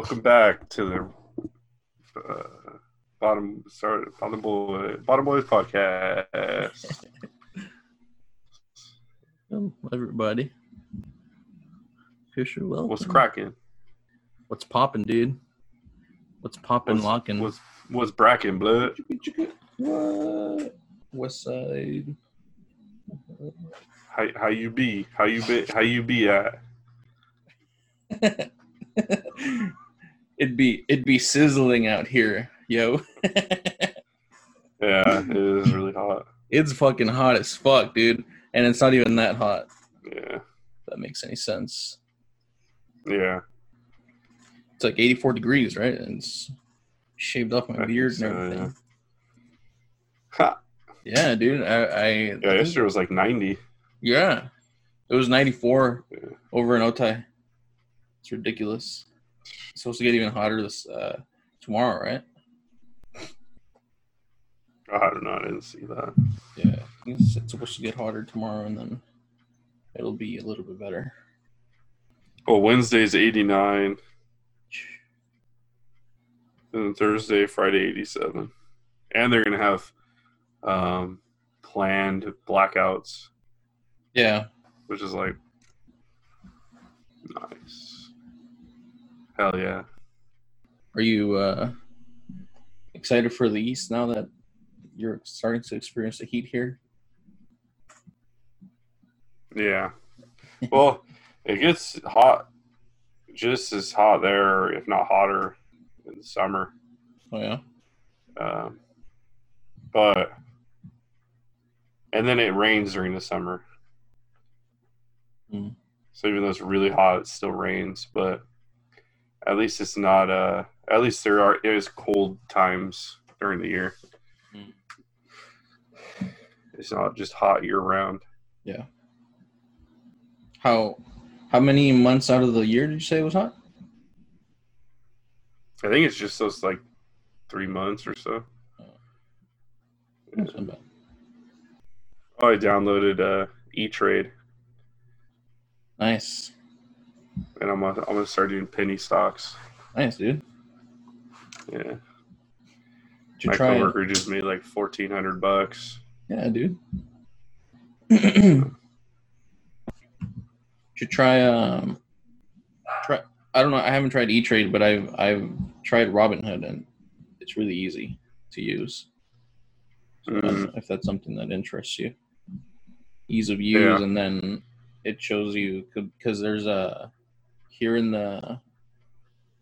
welcome back to the uh, bottom sorry, bottom boy bottom boys podcast. Hello, everybody. Fisher, welcome. What's cracking? What's popping, dude? What's popping, locking? what's what's bracking blood? What? West Side. How how you be? How you be? How you be at? it'd be it'd be sizzling out here, yo. Yeah, it is really hot. it's fucking hot as fuck, dude. And it's not even that hot. Yeah, If that makes any sense. yeah. It's like 84 degrees, right? And it's shaved off my I beard think and so, everything. Ha. Yeah, dude. I, I Yeah, yesterday was like ninety. Yeah. It was 94 Yeah. over in Otay. It's ridiculous. It's supposed to get even hotter this uh, tomorrow, right? Oh, I don't know. I didn't see that. Yeah. It's, it's supposed to get hotter tomorrow and then it'll be a little bit better. Well, Wednesday's eighty nine. Then Thursday, Friday, 87. And they're going to have um, planned blackouts, Yeah. which is like nice. Hell yeah. Are you uh, excited for the East now that you're starting to experience the heat here? Yeah. Well, it gets hot, just as hot there, if not hotter, in the summer. Oh, yeah. Um, but, and then it rains during the summer. Mm. So even though it's really hot, it still rains. But at least it's not. Uh, at least there are it is cold times during the year. Mm. It's not just hot year round. Yeah. How how many months out of the year did you say it was hot? I think it's just those like three months or so. Not bad. Oh, I downloaded uh, E Trade, Nice. And I'm gonna, I'm gonna start doing penny stocks. Nice, dude. Yeah, my coworker just made like fourteen hundred bucks. Yeah, dude. Should try um try I don't know, I haven't tried E Trade, but I've I've tried Robinhood and it's really easy to use. So if that's- if that's something that interests you. Ease of use Yeah. and then it shows you because there's a here in the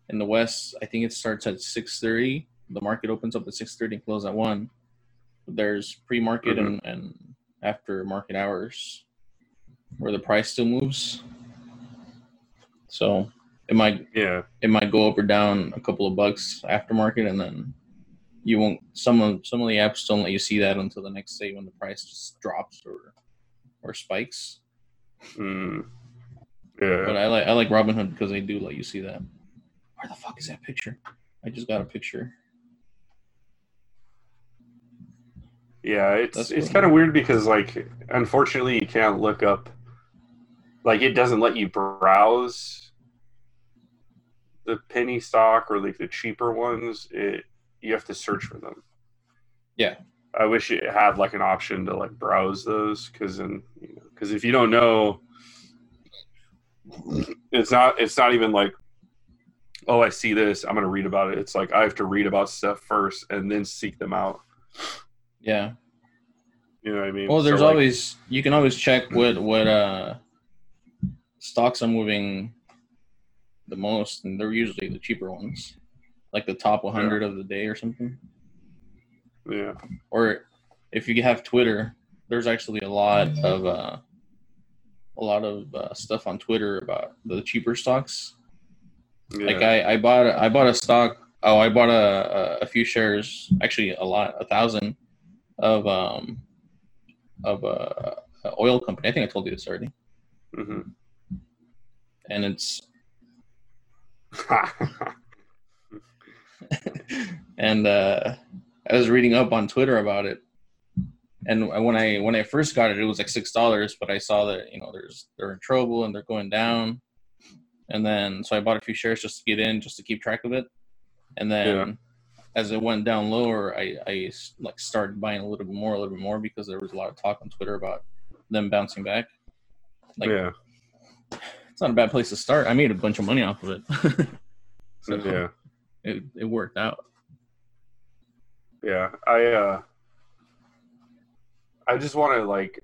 in the west, I think it starts at 6:30. The market opens up at 6:30 and closes at 1. There's pre-market Mhm. and, and after market hours where the price still moves. So it might Yeah, it might go up or down a couple of bucks after market and then you won't some of some of the apps don't let you see that until the next day when the price just drops or or spikes. mm. But. I like I like Robinhood because they do let you see that. Where the fuck is that picture? I just got a picture. Yeah, it's That's it's kind of weird because like unfortunately you can't look up like it doesn't let you browse the penny stock or like the cheaper ones. It you have to search for them. Yeah. I wish it had like an option to like browse those because then you know because if you don't know, it's not it's not even like oh I see this I'm gonna read about it. It's like I have to read about stuff first and then seek them out. Yeah. You know what I mean? Well, So, there's like, always you can always check what what uh stocks are moving the most, and they're usually the cheaper ones, like the top 100 of the day or something. yeah. Or if you have Twitter, there's actually a lot of uh, a lot of uh, stuff on Twitter about the cheaper stocks. Yeah. Like I, I bought a, I bought a stock. Oh, I bought a, a, few shares, actually a lot, a thousand of um of a, a oil company. I think I told you this already. hmm And it's and uh, I was reading up on Twitter about it. And when I when I first got it, it was like six dollars. But I saw that you know there's they're in trouble and they're going down. and then so I bought a few shares just to get in, just to keep track of it, and then Yeah. as it went down lower, I I like started buying a little bit more, a little bit more because there was a lot of talk on Twitter about them bouncing back. Like yeah, it's not a bad place to start. I made a bunch of money off of it, so yeah, it it worked out. yeah. I uh, I just want to like,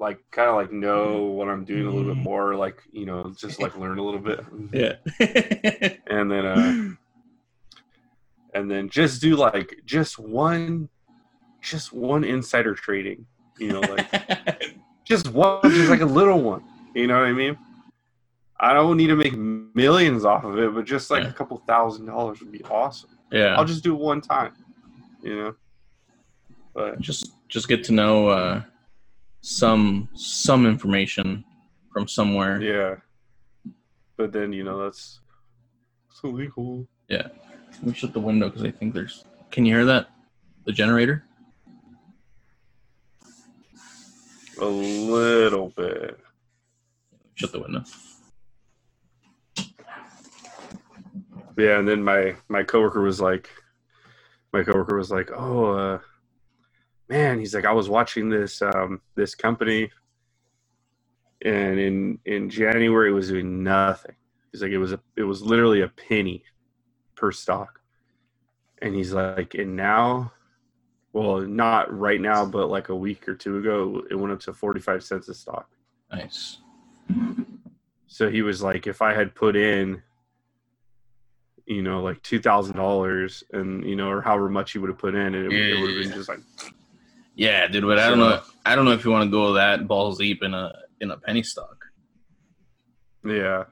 like, kind of like know what I'm doing a little bit more. Like, you know, just like learn a little bit. Yeah. and then uh and then just do like just one just one insider trading you know like just one just like a little one you know what i mean i don't need to make millions off of it but just like Yeah. a couple thousand dollars would be awesome yeah. i'll just do it one time you know but just just get to know uh, some some information from somewhere. yeah but then you know that's it's illegal Yeah. Let me shut the window because I think there's. Can you hear that? The generator. a little bit Shut the window. Yeah, and then my my coworker was like, my coworker was like, "Oh, uh, man," he's like, "I was watching this um, this company, and in in January it was doing nothing. He's like, it was a it was literally a penny per stock, and he's like, and now, well, not right now, but like a week or two ago, it went up to forty five cents a stock. Nice. So he was like, if I had put in, you know, like two thousand dollars, and you know, or however much he would have put in, and it, it would have been Yeah. just like, Yeah, dude, but I don't know. I don't know if you want to go that balls deep in a in a penny stock. yeah,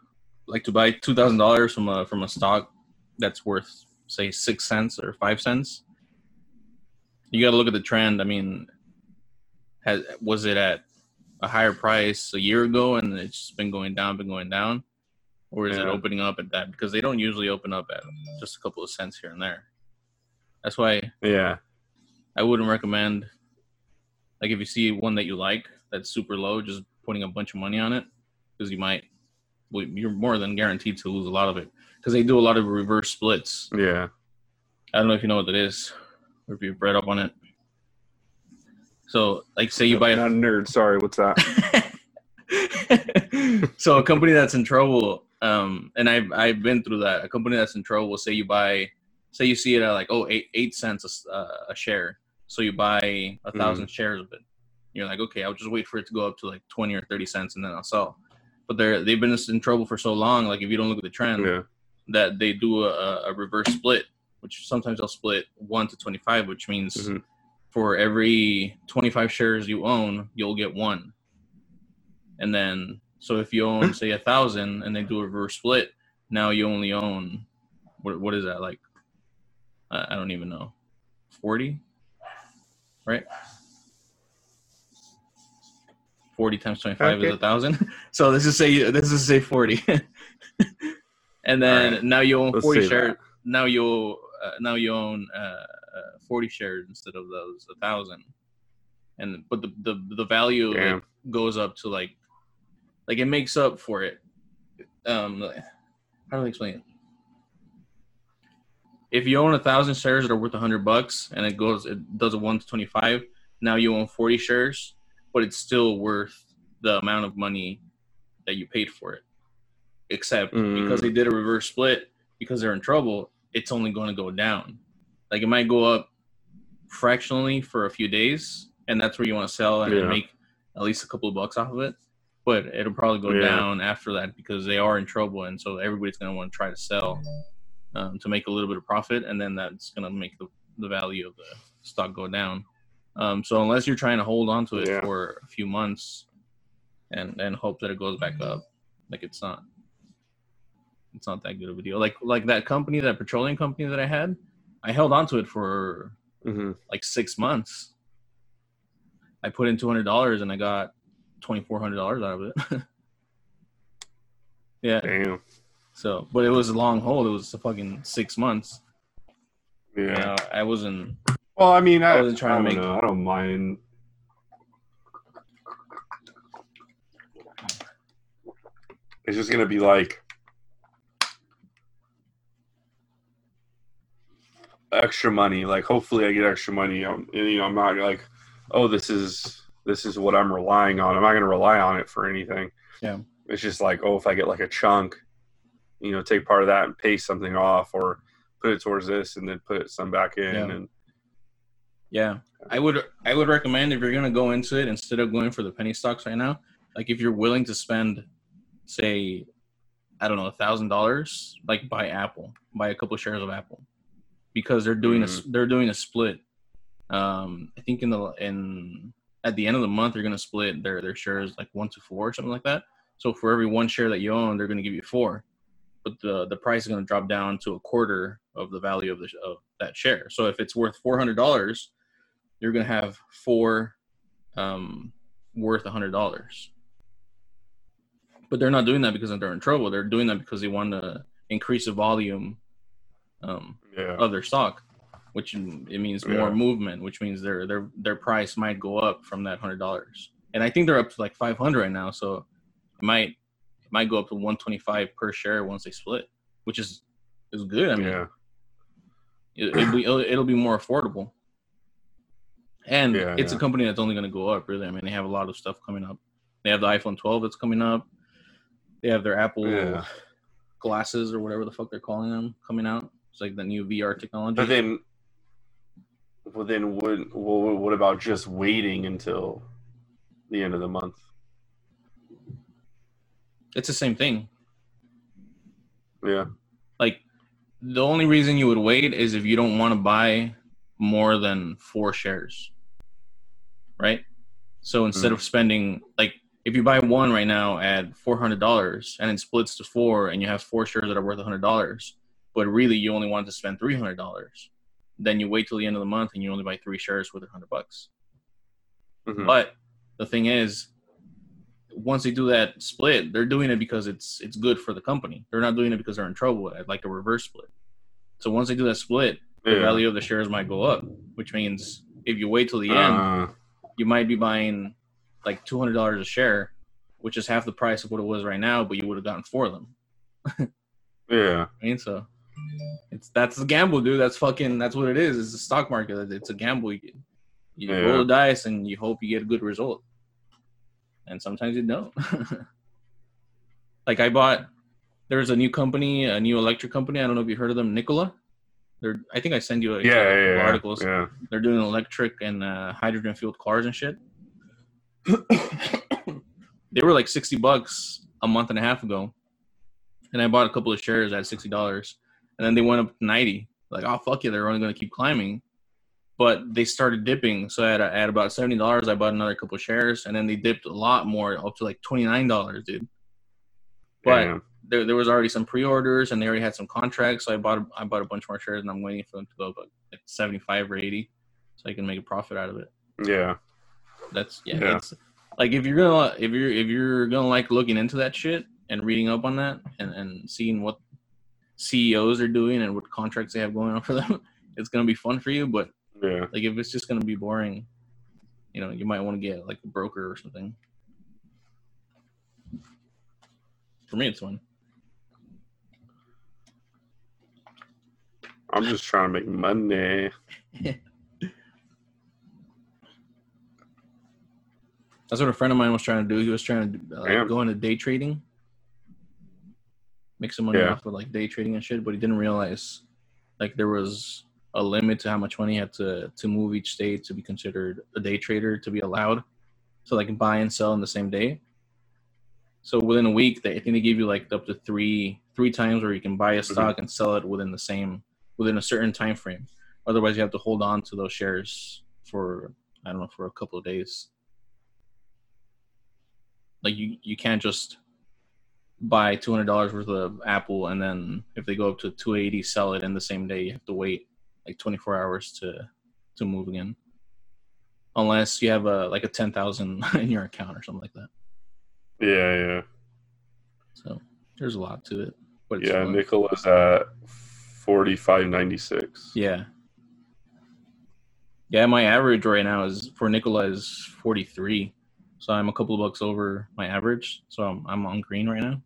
Like to buy two thousand dollars from a from a stock that's worth say six cents or five cents. You got to look at the trend. I mean, has was it at a higher price a year ago and it's just been going down, been going down, or is it opening up at that? Because they don't usually open up at just a couple of cents here and there. That's why yeah, I wouldn't recommend like if you see one that you like that's super low, just putting a bunch of money on it because you might well, you're more than guaranteed to lose a lot of it because they do a lot of reverse splits. yeah, I don't know if you know what that is or if you've read up on it. So, like, say you buy not a nerd. Sorry, what's that? so a company that's in trouble, um, and I've I've been through that. A company that's in trouble, say you buy, say you see it at like oh eight eight cents a, uh, a share, so you buy a 1000 shares of it. You're like, okay, I'll just wait for it to go up to like twenty or thirty cents, and then I'll sell. But they're they've been in trouble for so long. Like if you don't look at the trend, yeah, that they do a, a reverse split, which sometimes they'll split one to twenty five, which means Mhm. for every twenty five shares you own, you'll get one. And then, so if you own say a thousand and they do a reverse split, now you only own what what is that like? I I don't even know, forty, right? Forty times twenty five is Okay. a thousand. So let's just say let's just say forty, and then Alright. now you own Let's forty shares. that. Now you uh, now you own uh, uh, forty shares instead of those a thousand, and but the the the value Damn. goes up to like like it makes up for it. Um, how do I explain it? If you own a thousand shares that are worth a hundred bucks and it goes, it does a one to twenty five. Now you own forty shares, but it's still worth the amount of money that you paid for it. Except because Mm. they did a reverse split, because they're in trouble, it's only going to go down. Like it might go up fractionally for a few days, and that's where you want to sell and Yeah. make at least a couple of bucks off of it. But it'll probably go Yeah. down after that because they are in trouble, and so everybody's going to want to try to sell um, to make a little bit of profit, and then that's going to make the, the value of the stock go down. Um, so unless you're trying to hold on to it Yeah. for a few months and and hope that it goes back up, like it's not it's not that good of a deal. Like like that company, that petroleum company that I had, I held on to it for hmm like six months. I put in two hundred dollars and I got twenty four hundred dollars out of it. yeah. Damn. So, but it was a long hold. It was a fucking six months. Yeah, you know, I wasn't. Well, I mean, I, I wasn't trying I to make. Know. I don't mind. It's just gonna be like extra money. Like, hopefully, I get extra money. I'm, you know, I'm not like, oh, this is this is what I'm relying on. I'm not gonna rely on it for anything. Yeah. It's just like, oh, if I get like a chunk, you know, take part of that and pay something off, or put it towards this and then put some back in. Yeah. And Yeah, I would I would recommend if you're gonna go into it instead of going for the penny stocks right now, like if you're willing to spend, say, I don't know, a thousand dollars, like buy Apple, buy a couple shares of Apple, because they're doing a s- they're doing a split. Um, I think in the in at the end of the month they're gonna split their their shares like one to four or something like that. So for every one share that you own, they're gonna give you four, but the the price is gonna drop down to a quarter of the value of the of that share. So if it's worth four hundred dollars you're gonna have four um, worth a hundred dollars. But they're not doing that because they're in trouble. They're doing that because they want to increase the volume um, yeah, of their stock, which it means more Yeah. movement, which means their their their price might go up from that hundred dollars. And I think they're up to like five hundred right now, so it might might go up to one twenty five per share once they split, which is is good. I mean, yeah, it, it'll be it'll, it'll be more affordable. And Yeah, it's yeah. a company that's only going to go up. Really, I mean, they have a lot of stuff coming up. They have the iPhone 12 that's coming up. They have their Apple glasses or whatever the fuck they're calling them coming out. It's like the new VR technology. But then, well, then what? What about just waiting until the end of the month? It's the same thing. Yeah, Like the only reason you would wait is if you don't want to buy more than four shares, right? So instead of spending like if you buy one right now at four hundred dollars and it splits to four and you have four shares that are worth hundred dollars, but really you only wanted to spend three hundred dollars, then you wait till the end of the month and you only buy three shares worth hundred bucks. Mhm. But the thing is, once they do that split, they're doing it because it's it's good for the company. They're not doing it because they're in trouble. I'd like a reverse split. So once they do that split, the value of the shares might go up, which means if you wait till the end, Uh, you might be buying like two hundred dollars a share, which is half the price of what it was right now, but you would have gotten four of them. yeah, I mean, so it's that's the gamble, dude. That's fucking that's what it is. It's the stock market. It's a gamble. You, you Yeah. roll the dice and you hope you get a good result, and sometimes you don't. like I bought. There's a new company, a new electric company. I don't know if you heard of them, Nikola. They're. I think I send you a, yeah, yeah, yeah, articles. yeah. They're doing electric and uh, hydrogen fueled cars and shit. they were like 60 bucks a month and a half ago. And I bought a couple of shares at $60. And then they went up to 90. Like, oh, fuck yeah, they're only going to keep climbing. But they started dipping. So at, at about $70, I bought another couple of shares. And then they dipped a lot more, up to like $29, dude. But there, there was already some pre-orders and they already had some contracts. So I bought a, I bought a bunch more shares and I'm waiting for them to go up like 75 or 80 so I can make a profit out of it. yeah. That's yeah, Yeah. It's, like if you're gonna if you're if you're gonna like looking into that shit and reading up on that and and seeing what CEOs are doing and what contracts they have going on for them, it's gonna be fun for you. But Yeah. like if it's just gonna be boring, you know, you might want to get like a broker or something. For me, it's one. I'm just trying to make money. That's what a friend of mine was trying to do. He was trying to uh, go into day trading, make some money Yeah. off of like day trading and shit. But he didn't realize like there was a limit to how much money you had to to move each day to be considered a day trader to be allowed to like buy and sell in the same day. So within a week, they I think they give you like up to three three times where you can buy a mm-hmm. stock and sell it within the same within a certain time frame. Otherwise, you have to hold on to those shares for I don't know for a couple of days like you you can't just buy two hundred dollars worth of Apple and then if they go up to two eighty, sell it in the same day. You have to wait like twenty four hours to to move again, unless you have a like a ten thousand in your account or something like that. Yeah, yeah. So there's a lot to it, but it's Yeah, fun. is at forty five ninety six. yeah, yeah. My average right now is for Nikola is forty three, so I'm a couple of bucks over my average. So I'm I'm on green right now,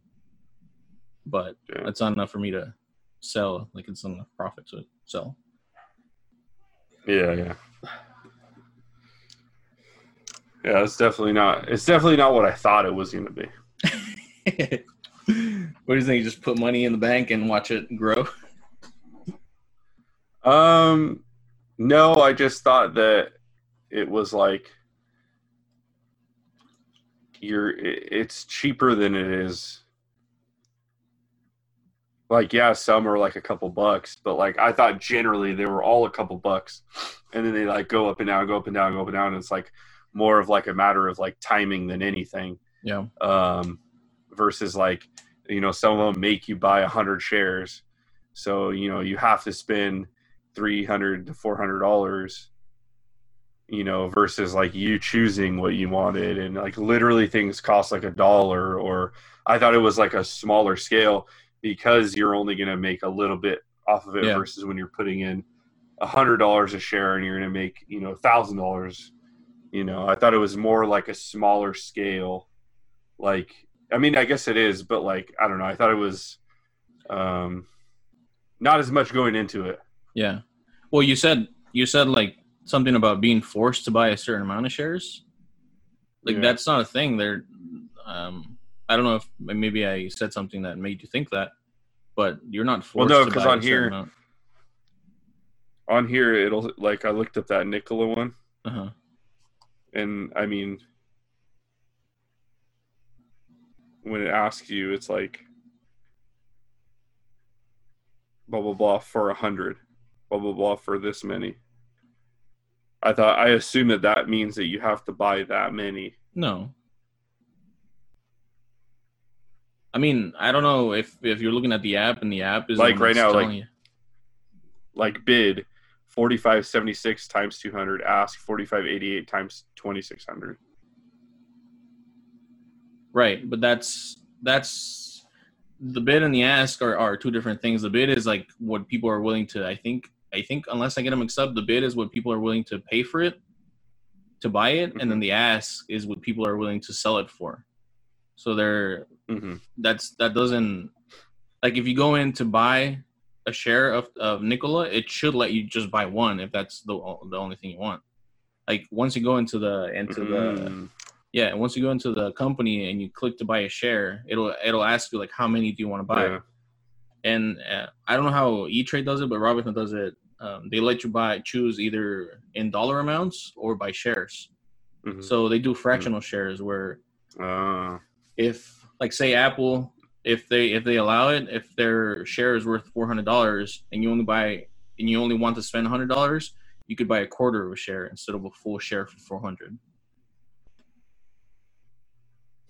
but Yeah. it's not enough for me to sell. Like it's not enough profit to sell. Yeah, yeah. Yeah, it's definitely not. It's definitely not what I thought it was going to be. what do you think? You just put money in the bank and watch it grow? Um, no, I just thought that it was like you're. It's cheaper than it is. Like yeah, some are like a couple bucks, but like I thought generally they were all a couple bucks, and then they like go up and down, go up and down, go up and down. And it's like more of like a matter of like timing than anything. Yeah. um, versus like you know some of them make you buy a hundred shares, so you know you have to spend three hundred to four hundred dollars, you know, versus like you choosing what you wanted and like literally things cost like a dollar or I thought it was like a smaller scale because you're only going to make a little bit off of it Yeah. versus when you're putting in a hundred dollars a share and you're going to make you know a thousand dollars you know i thought it was more like a smaller scale like i mean i guess it is but like i don't know i thought it was um not as much going into it Yeah. Well, you said you said like something about being forced to buy a certain amount of shares. Like Yeah. that's not a thing. There, um, I don't know if maybe I said something that made you think that, but you're not forced. Well, no, because on here- amount. on here it'll like i looked up that Nikola one Uh-huh. and i mean when it asks you it's like blah blah blah for a hundred blah blah blah for this many i thought i assume that that means that you have to buy that many No. I mean, I don't know if if you're looking at the app and the app is Like right now, like- you. like bid 4576 times 200 ask 4588 times 2600 Right, but that's that's the bid and the ask are, are two different things. The bid is like what people are willing to. I think I think unless I get them mixed up, the bid is what people are willing to pay for it to buy it, and then mm-hmm. the ask is what people are willing to sell it for. So they're mm-hmm. that's that doesn't like if you go in to buy a share of of Nikola, it should let you just buy one if that's the the only thing you want. Like once you go into the into the Mm. yeah, once you go into the company and you click to buy a share, it'll it'll ask you like how many do you want to buy, Yeah. and uh, I don't know how E Trade does it, but Robinhood does it. Um, they let you buy choose either in dollar amounts or by shares. Mhm. So they do fractional shares where Uh, if like say Apple, if they if they allow it, if their share is worth four hundred dollars and you only buy and you only want to spend hundred dollars, you could buy a quarter of a share instead of a full share for four hundred.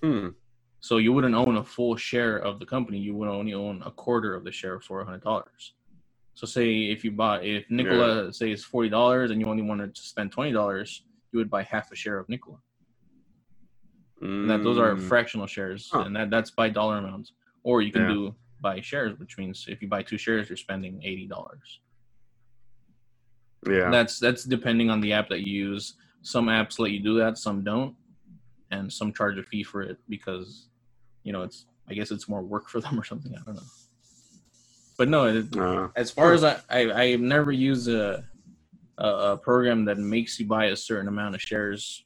hmm. So you wouldn't own a full share of the company. You would only own a quarter of the share for hundred dollars. So say if you bought if Nikola say is forty dollars and you only wanted to spend twenty dollars, you would buy half a share of Nikola. And that those are Mm. fractional shares, Huh. and that that's by dollar amounts. Or you can Yeah. do by shares, which means if you buy two shares, you're spending eighty dollars. yeah That's that's depending on the app that you use. Some apps let you do that, some don't, and some charge a fee for it because, you know, it's I guess it's more work for them or something. I don't know. But no, it, Uh, as far as I, I I've never used a, a a program that makes you buy a certain amount of shares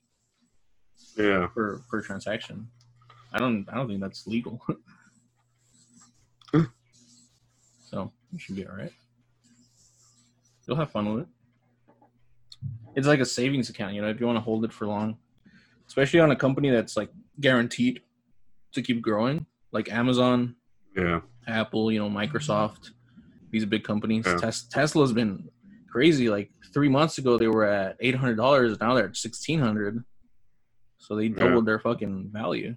yeah per per transaction. I don't I don't think that's legal. so you should be all right. You'll have fun with it. It's like a savings account, you know, if you want to hold it for long, especially on a company that's like guaranteed to keep growing, like Amazon, yeah Apple, you know, Microsoft, these big companies. Yeah. Tes- Tesla's been crazy. Like three months ago, they were at eight hundred dollars. Now they're at sixteen hundred. So they Yeah. doubled their fucking value.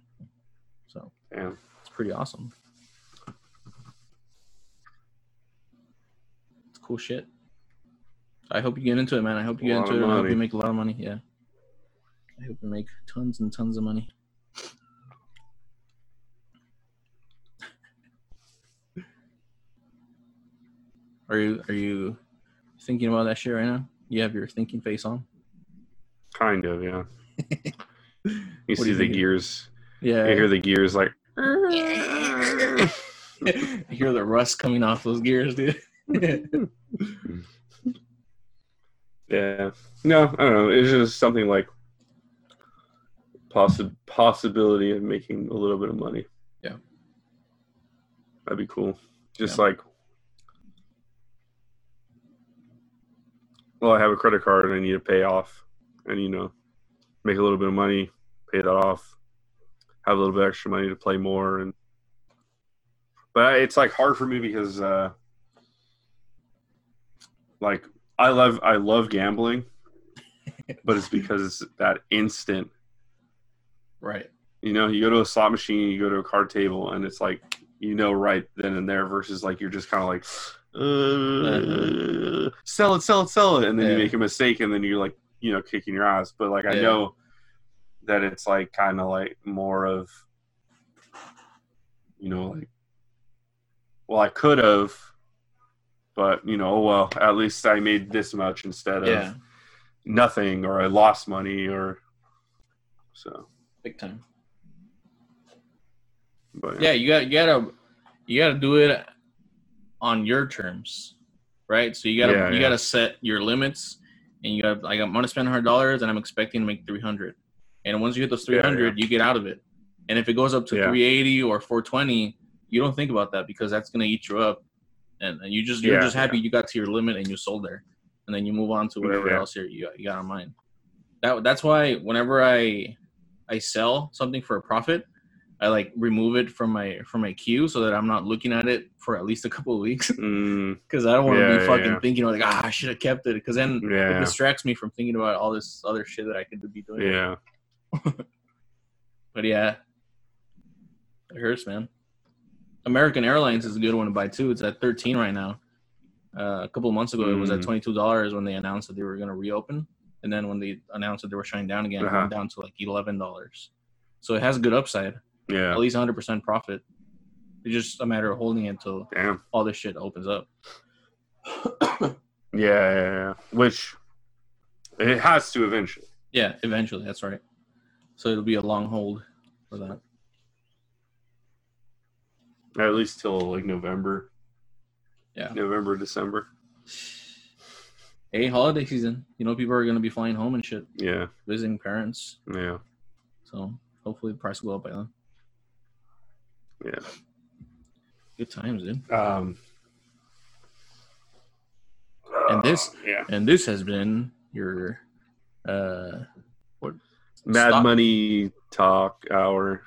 So yeah it's pretty awesome. It's cool shit. I hope you get into it, man. I hope you A get into it. I hope you make a lot of money. Yeah. I hope you make tons and tons of money. Are you are you thinking about that shit right now? You have your thinking face on. kind of yeah you see you the gears Yeah. you hear the gears like I hear the rust coming off those gears, dude. Yeah. No, I don't know. It's just something like possi- possibility of making a little bit of money. Yeah. That'd be cool. Just Yeah. like, well, I have a credit card and I need to pay off, and you know, make a little bit of money, pay that off, have a little bit extra money to play more, and but it's like hard for me because, uh, like, I love I love gambling, but it's because it's that instant Right. you know, you go to a slot machine, you go to a card table, and it's like you know right then and there. Versus like you're just kind of like, uh, sell it, sell it, sell it, and then Yeah. you make a mistake, and then you're like, you know, kicking your ass. But like I Yeah. know that it's like kind of like more of, you know, like, well, I could have, but you know, oh well, at least I made this much instead of Yeah. nothing, or I lost money, or so. Big time. But Yeah, you got you gotta you gotta do it on your terms, right? So you gotta Yeah, you yeah. gotta set your limits, and you got like I'm gonna spend hundred dollars, and I'm expecting to make three hundred. And once you hit those Yeah, three hundred, you get out of it. And if it goes up to Yeah. three eighty or four twenty, you don't think about that because that's gonna eat you up, and, and you just you're Yeah, just happy you got to your limit and you sold there, and then you move on to whatever Yeah. else you got, you got on mind. That that's why whenever I I sell something for a profit, I like remove it from my from my queue so that I'm not looking at it for at least a couple of weeks Mm, because I don't want to Yeah, be fucking yeah. thinking like ah I should have kept it because then it distracts me from thinking about all this other shit that I could be doing. yeah, But yeah, it hurts, man. American Airlines is a good one to buy too. It's at 13 right now. Uh, a couple of months ago, it was at Mm. 22 dollars when they announced that they were going to reopen, and then when they announced that they were shutting down again, it Uh-huh. went down to like 11 dollars. So it has a good upside, yeah. at least 100 percent profit. It's just a matter of holding it until Damn. all this shit opens up. Yeah, yeah, yeah. Which it has to eventually. Yeah, eventually, that's right. So it'll be a long hold for that. At least till like November. Yeah. November, December. Hey, holiday season. You know, people are going to be flying home and shit, Yeah, visiting parents. yeah, So hopefully the price will go up by then. Yeah. Good times, dude. Um, And this- yeah, And this has been your uh what Mad Stop. Money Talk Hour.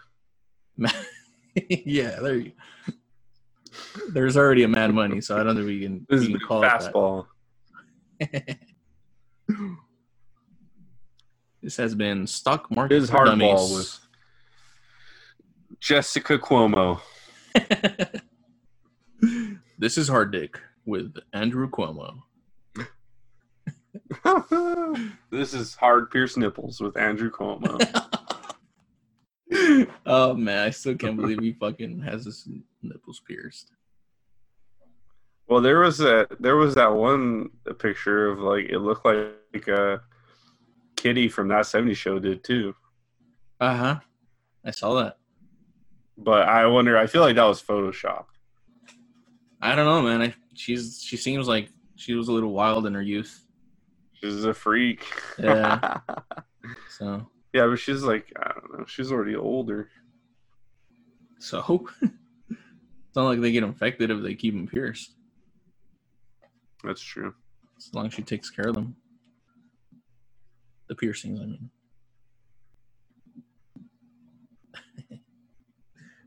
yeah, there you There's already a Mad Money, so I don't think we can, This we is can the call it fastball. that. this has been stock market This is for hardball with Jessica Cuomo. this is Hard Dick with Andrew Cuomo. this is Hard Pierce Nipples with Andrew Cuomo. oh man, I still can't believe he fucking has his nipples pierced. Well, there was a there was that one picture of like it looked like a Kitty from that '70s show did too. Uh huh. I saw that. But I wonder. I feel like that was photoshopped. I don't know, man. I, she's she seems like she was a little wild in her youth. She's a freak. Yeah. So yeah, but she's like I don't know. She's already older. so it's not like they get infected if they keep them pierced. That's true. As long as she takes care of them. The piercings, I mean.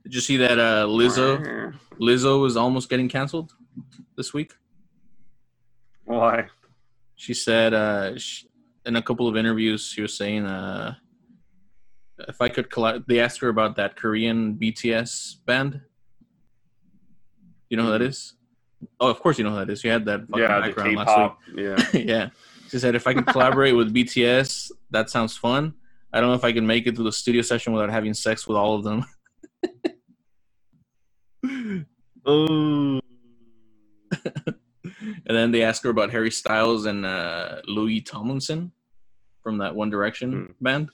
Did you see that uh, Lizzo? Lizzo is almost getting canceled this week. Why? She said uh, she, in a couple of interviews, she was saying uh, if I could collect, they asked her about that Korean BTS band. You know who that is? Oh, of course you know who that is. You had that fucking Yeah, background last week. Yeah. yeah. She said, if I could collaborate with BTS, that sounds fun. I don't know if I can make it to the studio session without having sex with all of them. Oh. And then they asked her about Harry Styles and uh, Louis Tomlinson from that One Direction Hmm. band.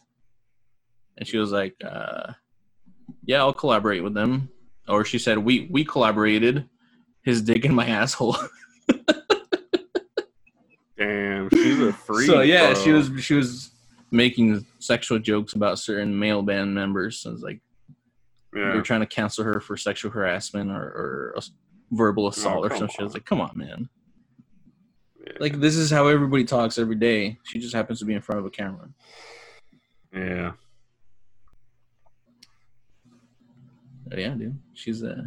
And she was like, uh, yeah, I'll collaborate with them. Or she said, we, we collaborated. His dick in my asshole. Damn. she's a freak. so yeah, bro. she was she was making sexual jokes about certain male band members. So it's like they Yeah. were trying to cancel her for sexual harassment or, or verbal assault or Oh, come some shit. I like, come on, man. yeah. Like this is how everybody talks every day. She just happens to be in front of a camera. yeah. But yeah, dude, she's uh,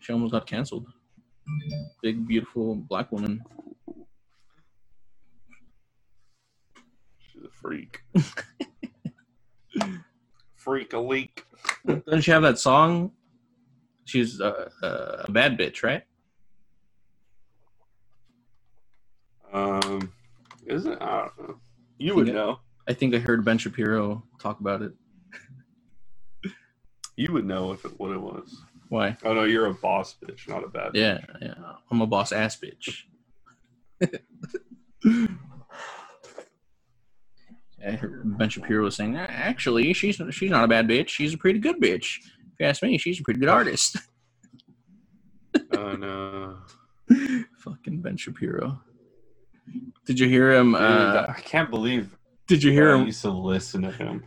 she almost got canceled. Big, beautiful black woman. She's a freak. freak a leak. Doesn't she have that song? She's uh, uh, a bad bitch, right? Um, is it? I don't know. You would Yeah. know. I think I heard Ben Shapiro talk about it. You would know if it what it was. Why? Oh no, you're a boss bitch, not a bad. bitch. Yeah, yeah. I'm a boss ass bitch. I heard Ben Shapiro was saying, "Ah, actually, she's she's not a bad bitch. She's a pretty good bitch. If you ask me, she's a pretty good artist. Oh no. Fucking Ben Shapiro. Did you hear him? Dude, Uh, I can't believe did you hear I him? used to listen to him.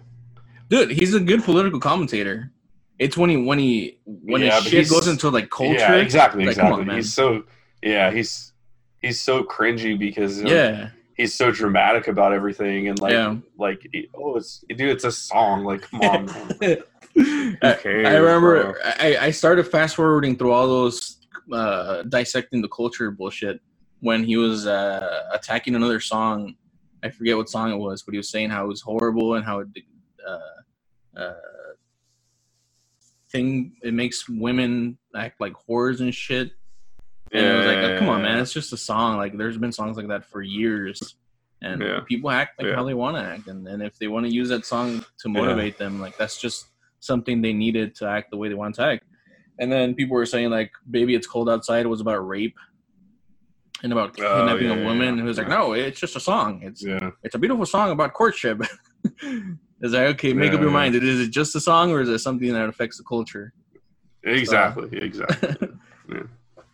Dude, he's a good political commentator. It's when he when he when Yeah, his shit goes into like culture. Yeah, exactly, Like, come exactly. on, man. he's so yeah, he's he's so cringy because Yeah, he's so dramatic about everything and like Yeah. like oh it's dude it's a song like come on man. I, I remember bro? I, I started fast forwarding through all those uh, dissecting the culture bullshit when he was uh, attacking another song. I forget what song it was, but he was saying how it was horrible and how it uh, uh, thing it makes women act like whores and shit. And I was like, oh, come on, man, it's just a song. Like, there's been songs like that for years, and Yeah. people act like Yeah. how they want to act, and, and if they want to use that song to motivate them, like that's just something they needed to act the way they want to act. And then people were saying like, "Baby, it's cold outside" was about rape and about Oh, kidnapping yeah, a woman. yeah. And he was like, "No, it's just a song. It's yeah it's a beautiful song about courtship." It's like, okay, make up your yeah. mind. Is it just a song, or is it something that affects the culture? exactly exactly Yeah.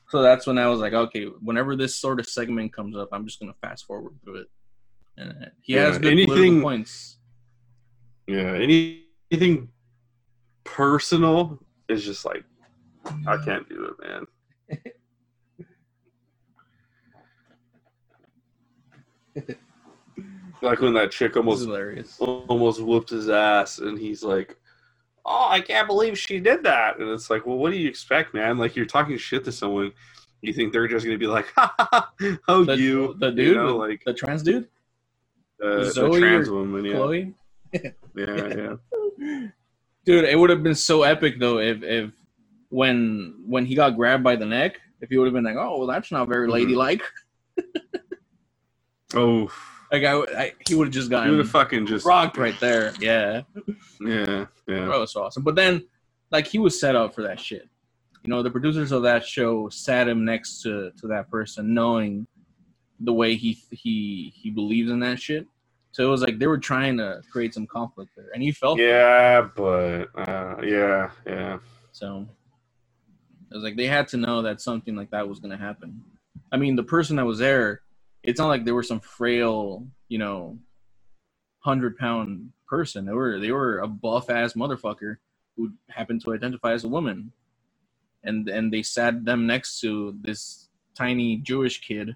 So that's when I was like, okay, whenever this sort of segment comes up, I'm just gonna fast forward through it. And he Yeah, has good anything- points. yeah any anything personal is just like I can't do it man like when that chick almost hilarious. almost whooped his ass and he's like oh i can't believe she did that. And it's like well what do you expect man? Like you're talking shit to someone. You think they're just gonna be like ha, ha, ha, oh The, you. the you dude, know, the, like the trans dude, uh, Zoe the trans woman yeah. Chloe. yeah yeah. Dude, it would have been so epic though if if when when he got grabbed by the neck, if he would have been like, "Oh, well, that's not very Mhm. ladylike," oh like I, I he would have just you would gotten have fucking just rocked right there. Yeah, yeah yeah that was awesome. But then, like, he was set up for that shit. You know, the producers of that show sat him next to to that person, knowing the way he he he believes in that shit. So it was like they were trying to create some conflict there, and he felt yeah but uh, yeah yeah So it was like they had to know that something like that was going to happen. I mean, the person that was there, it's not like they were some frail, you know, hundred pound person. They were they were a buff ass motherfucker who happened to identify as a woman, and and they sat them next to this tiny Jewish kid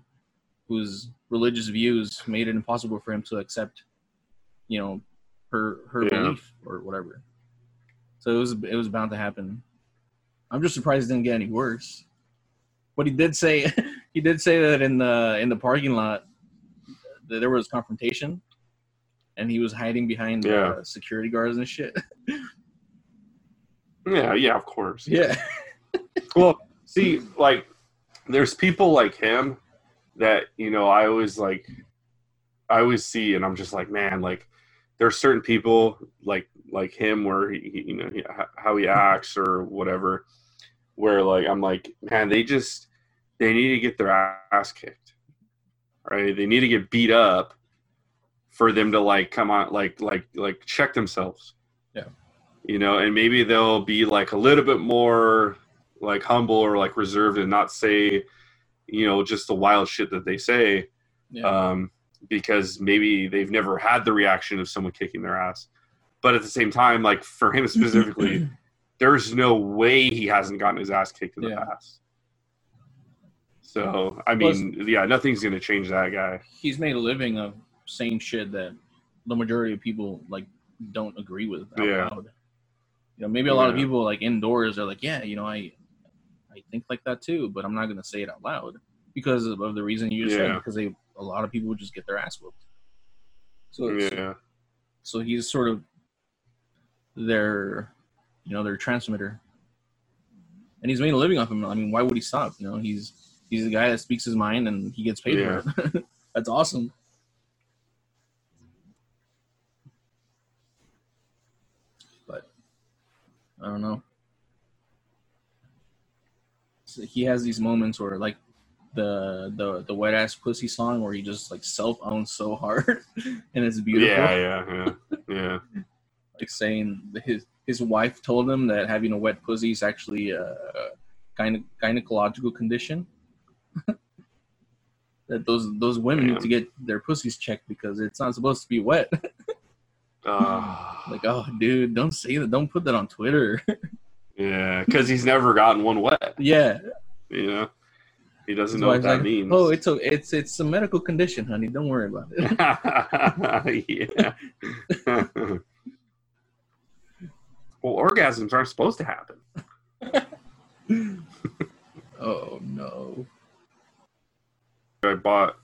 whose religious views made it impossible for him to accept, you know, her her Yeah. belief or whatever. So it was it was bound to happen. I'm just surprised it didn't get any worse. But he did say he did say that in the in the parking lot that there was confrontation, and he was hiding behind Yeah. uh, security guards and shit. yeah yeah of course yeah, Well, see, like, there's people like him that you know I always like. I always see, and I'm just like, man, like, there's certain people like like him where he, he- you know, he, how he acts or whatever, where like I'm like, man, they just they need to get their ass kicked, right? They need to get beat up for them to like come on, like like like check themselves. Yeah. You know, and maybe they'll be like a little bit more like humble or like reserved and not say, you know, just the wild shit that they say. yeah. Um, because maybe they've never had the reaction of someone kicking their ass. But at the same time, like for him specifically, there's no way he hasn't gotten his ass kicked in the Yeah. past. So I mean, yeah, nothing's gonna change that guy. He's made a living of saying shit that the majority of people like don't agree with out Yeah. loud. You know, maybe a lot of people like indoors are like, yeah, you know, I I think like that too, but I'm not gonna say it out loud because of, of the reason you just said. Yeah. Because they a lot of people would just get their ass whooped. So Yeah, so he's sort of their you know their transmitter and he's made a living off him i mean why would he stop you know he's he's a guy that speaks his mind and he gets paid for it. That's awesome. But i don't know. So he has these moments where like the the the wet ass pussy song where he just like self owns so hard and it's beautiful. Yeah, yeah, yeah, yeah. like saying his his wife told him that having a wet pussy is actually a gyne- gynecological condition. That those those women need to get their pussies checked because it's not supposed to be wet. Uh, like, oh, dude, don't say that. Don't put that on Twitter. yeah, because he's never gotten one wet. yeah, You know, he doesn't His know what that like, means. Oh, it's a it's it's a medical condition, honey. Don't worry about it. yeah. well, orgasms aren't supposed to happen. oh no. I bought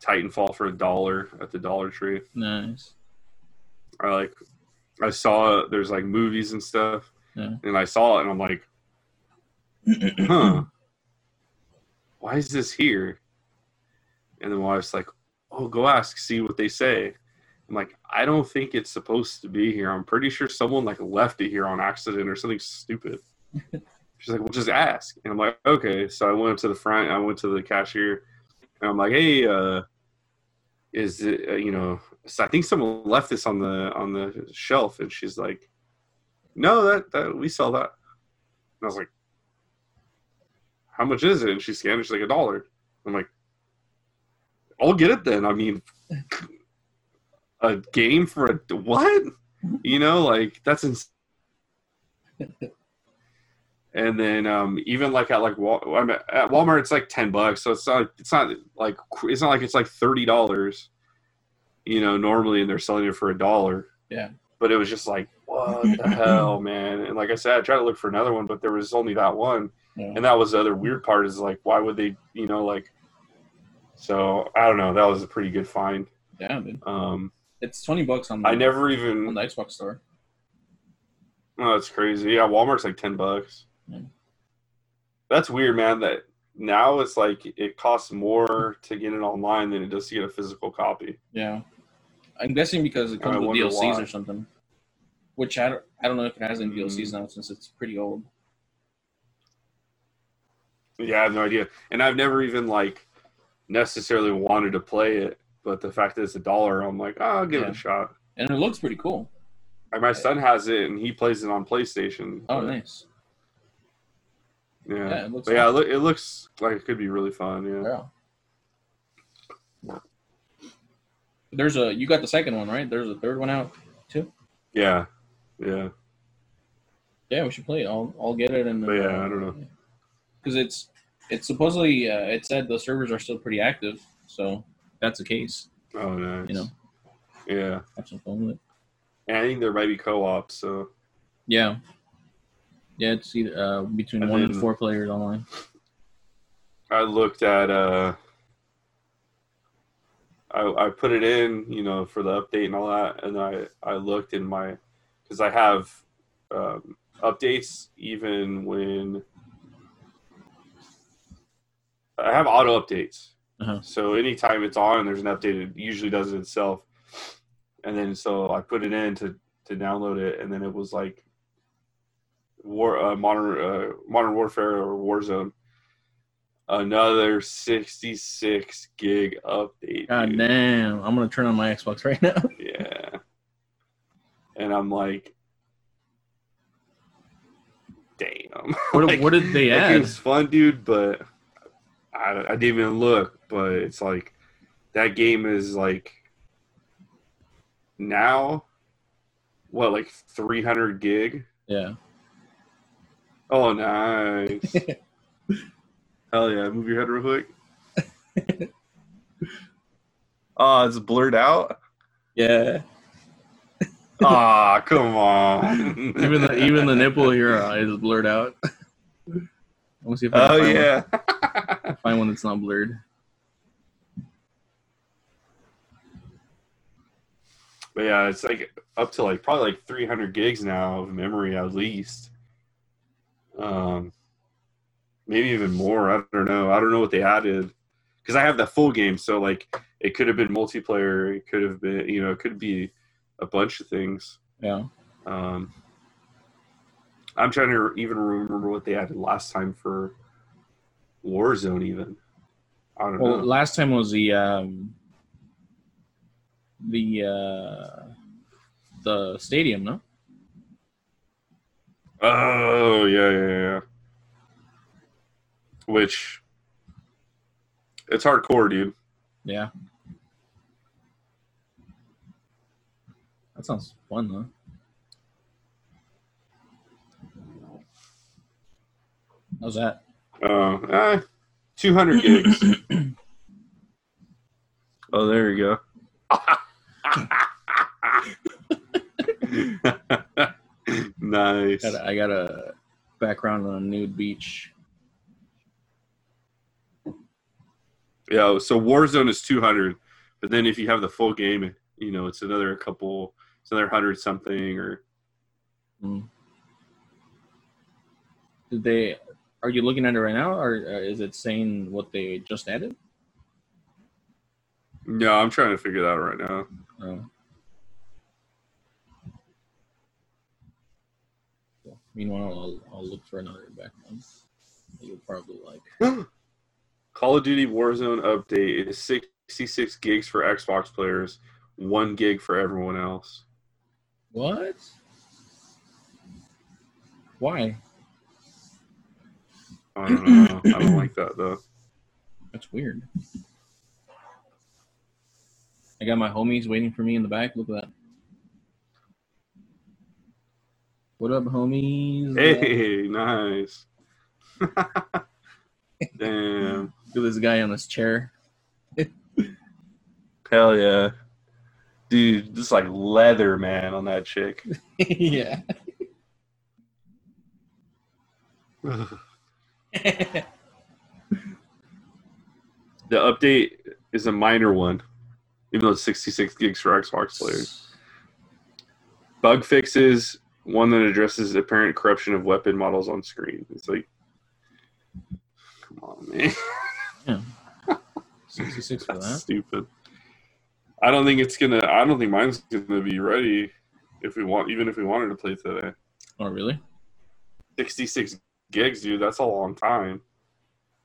Titanfall for a dollar at the Dollar Tree. Nice. I like, I saw there's like movies and stuff, Yeah. and I saw it, and I'm like, huh, why is this here? And then my wife's like, oh, go ask, see what they say. I'm like, I don't think it's supposed to be here. I'm pretty sure someone like left it here on accident or something stupid. She's like, well, just ask. And I'm like, okay. So I went up to the front. I went to the cashier, and I'm like, hey, uh, is it, uh, you know, so I think someone left this on the on the shelf, and she's like, no, that that we sell that. And I was like, how much is it? And she scanned it. She's like a dollar. I'm like, I'll get it then. I mean, a game for a what? You know, like that's ins- And then um, even like at like Wal- I mean, at Walmart, it's like ten bucks. So it's not it's not like it's not like it's like thirty dollars. You know, normally, and they're selling it for a dollar. Yeah. But it was just like, what the hell, man? And like I said, I tried to look for another one, but there was only that one. Yeah. And that was the other weird part is like, why would they, you know, like. So I don't know. That was a pretty good find. Yeah, dude. Um, It's twenty bucks on the, I never on even. the Xbox store. Oh, that's crazy. Yeah, Walmart's like ten bucks. Yeah. That's weird, man. That now it's like it costs more to get it online than it does to get a physical copy. Yeah, I'm guessing because it comes with DLCs why. or something. Which I don't, I don't know if it has any DLCs Mm. now since it's pretty old. Yeah, I have no idea, and I've never even like necessarily wanted to play it. But the fact that it's a dollar, I'm like, oh, I'll give it a shot. And it looks pretty cool. Like my son has it, and he plays it on PlayStation. Oh, nice. Yeah, Yeah, it looks But yeah, it, awesome. loo- it looks like it could be really fun. Yeah. Yeah. There's a you got the second one right? There's a third one out too. Yeah. Yeah. Yeah, we should play it. I'll I'll get it and But yeah, I don't know. because it's it's supposedly uh, it said the servers are still pretty active, so that's the case. Oh, nice. You know. Yeah. Have some fun with it. And I think there might be co-op, so Yeah. Yeah, it's either uh, between And one and four players online. I looked at uh I I put it in, you know, for the update and all that, and I I looked in my because I have um, updates even when I have auto updates. Uh-huh. So anytime it's on, there's an update. It usually does it itself, and then so I put it in to to download it, and then it was like war uh, modern uh, modern warfare or warzone another 66 gig update God dude. damn! I'm gonna turn on my Xbox right now. yeah and i'm like damn What, Like, what did they add? game's fun dude but I, I didn't even look but it's like that game is like now what like 300 gig Yeah. Oh nice. Hell yeah move your head real quick. Oh it's blurred out? Yeah. ah come on. Even the even the nipple here uh, blurred out. Let me see if I can oh find yeah. one, find one that's not blurred. but yeah it's like up to like probably like 300 gigs now of memory at least um maybe even more i don't know i don't know what they added because i have the full game so like it could have been multiplayer it could have been you know it could be a bunch of things Yeah. um i'm trying to even remember what they added last time for warzone even i don't Well, know last time was the um the uh the stadium, no? Oh yeah, yeah, yeah. Which it's hardcore, dude. Yeah. That sounds fun though. How's that? Uh, eh, two hundred gigs. oh, there you go. nice. Got a, I got a background on a nude beach. Yeah, so Warzone is 200, but then if you have the full game, you know, it's another couple, it's another hundred something or Mm. Did they? Are you looking at it right now, or uh, is it saying what they just added? no, I'm trying to figure that out right now. Oh. Meanwhile, I'll, I'll look for another background. that You'll probably like. Call of Duty Warzone update is 66 gigs for Xbox players, one gig for everyone else. What? Why? I don't know. I don't like that though. That's weird. I got my homies waiting for me in the back. Look at that. What up, homies? Uh, hey, nice. Damn. Look at this guy on this chair. Hell yeah. Dude, just like leather, man, on that chick. yeah. The update is a minor one, even though it's 66 gigs for Xbox players. Bug fixes, one that addresses apparent corruption of weapon models on screen. It's like, come on, man. Yeah. 66 for That's that. stupid. I don't think it's gonna. I don't think mine's gonna be ready if we want, even if we wanted to play today. Oh, really? 66 gigs, dude. That's a long time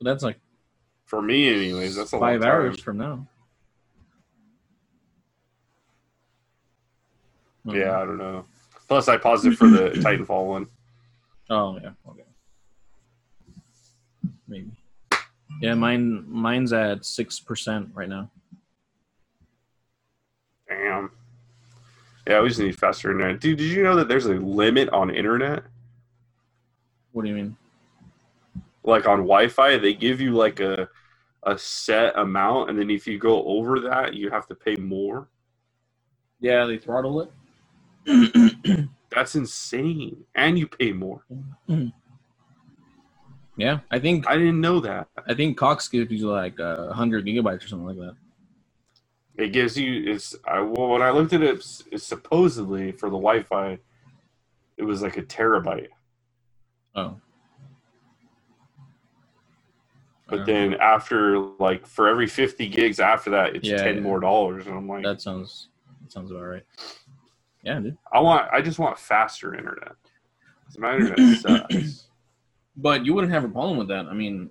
That's like for me, anyways. That's a five long time. hours from now. Yeah, I don't know. Plus, I paused it for the Titanfall one. Oh yeah. Okay. Maybe. Yeah, mine mine's at six percent right now. Damn. Yeah, we just need faster internet. Dude, did you know that there's a limit on internet? What do you mean? Like on Wi-Fi, they give you like a a set amount, and then if you go over that, you have to pay more. Yeah, they throttle it. That's insane, and you pay more. yeah, I think I didn't know that. I think Cox gives you like a hundred gigabytes or something like that. It gives you it's. I well, when I looked at it, it's, supposedly for the Wi-Fi, it was like a terabyte. Oh. But Uh, then after like for every fifty gigs after that, it's Yeah, ten yeah. more dollars, and I'm like, that sounds that sounds about right. Yeah, dude. I want, I just want faster internet. My internet sucks. But you wouldn't have a problem with that. I mean,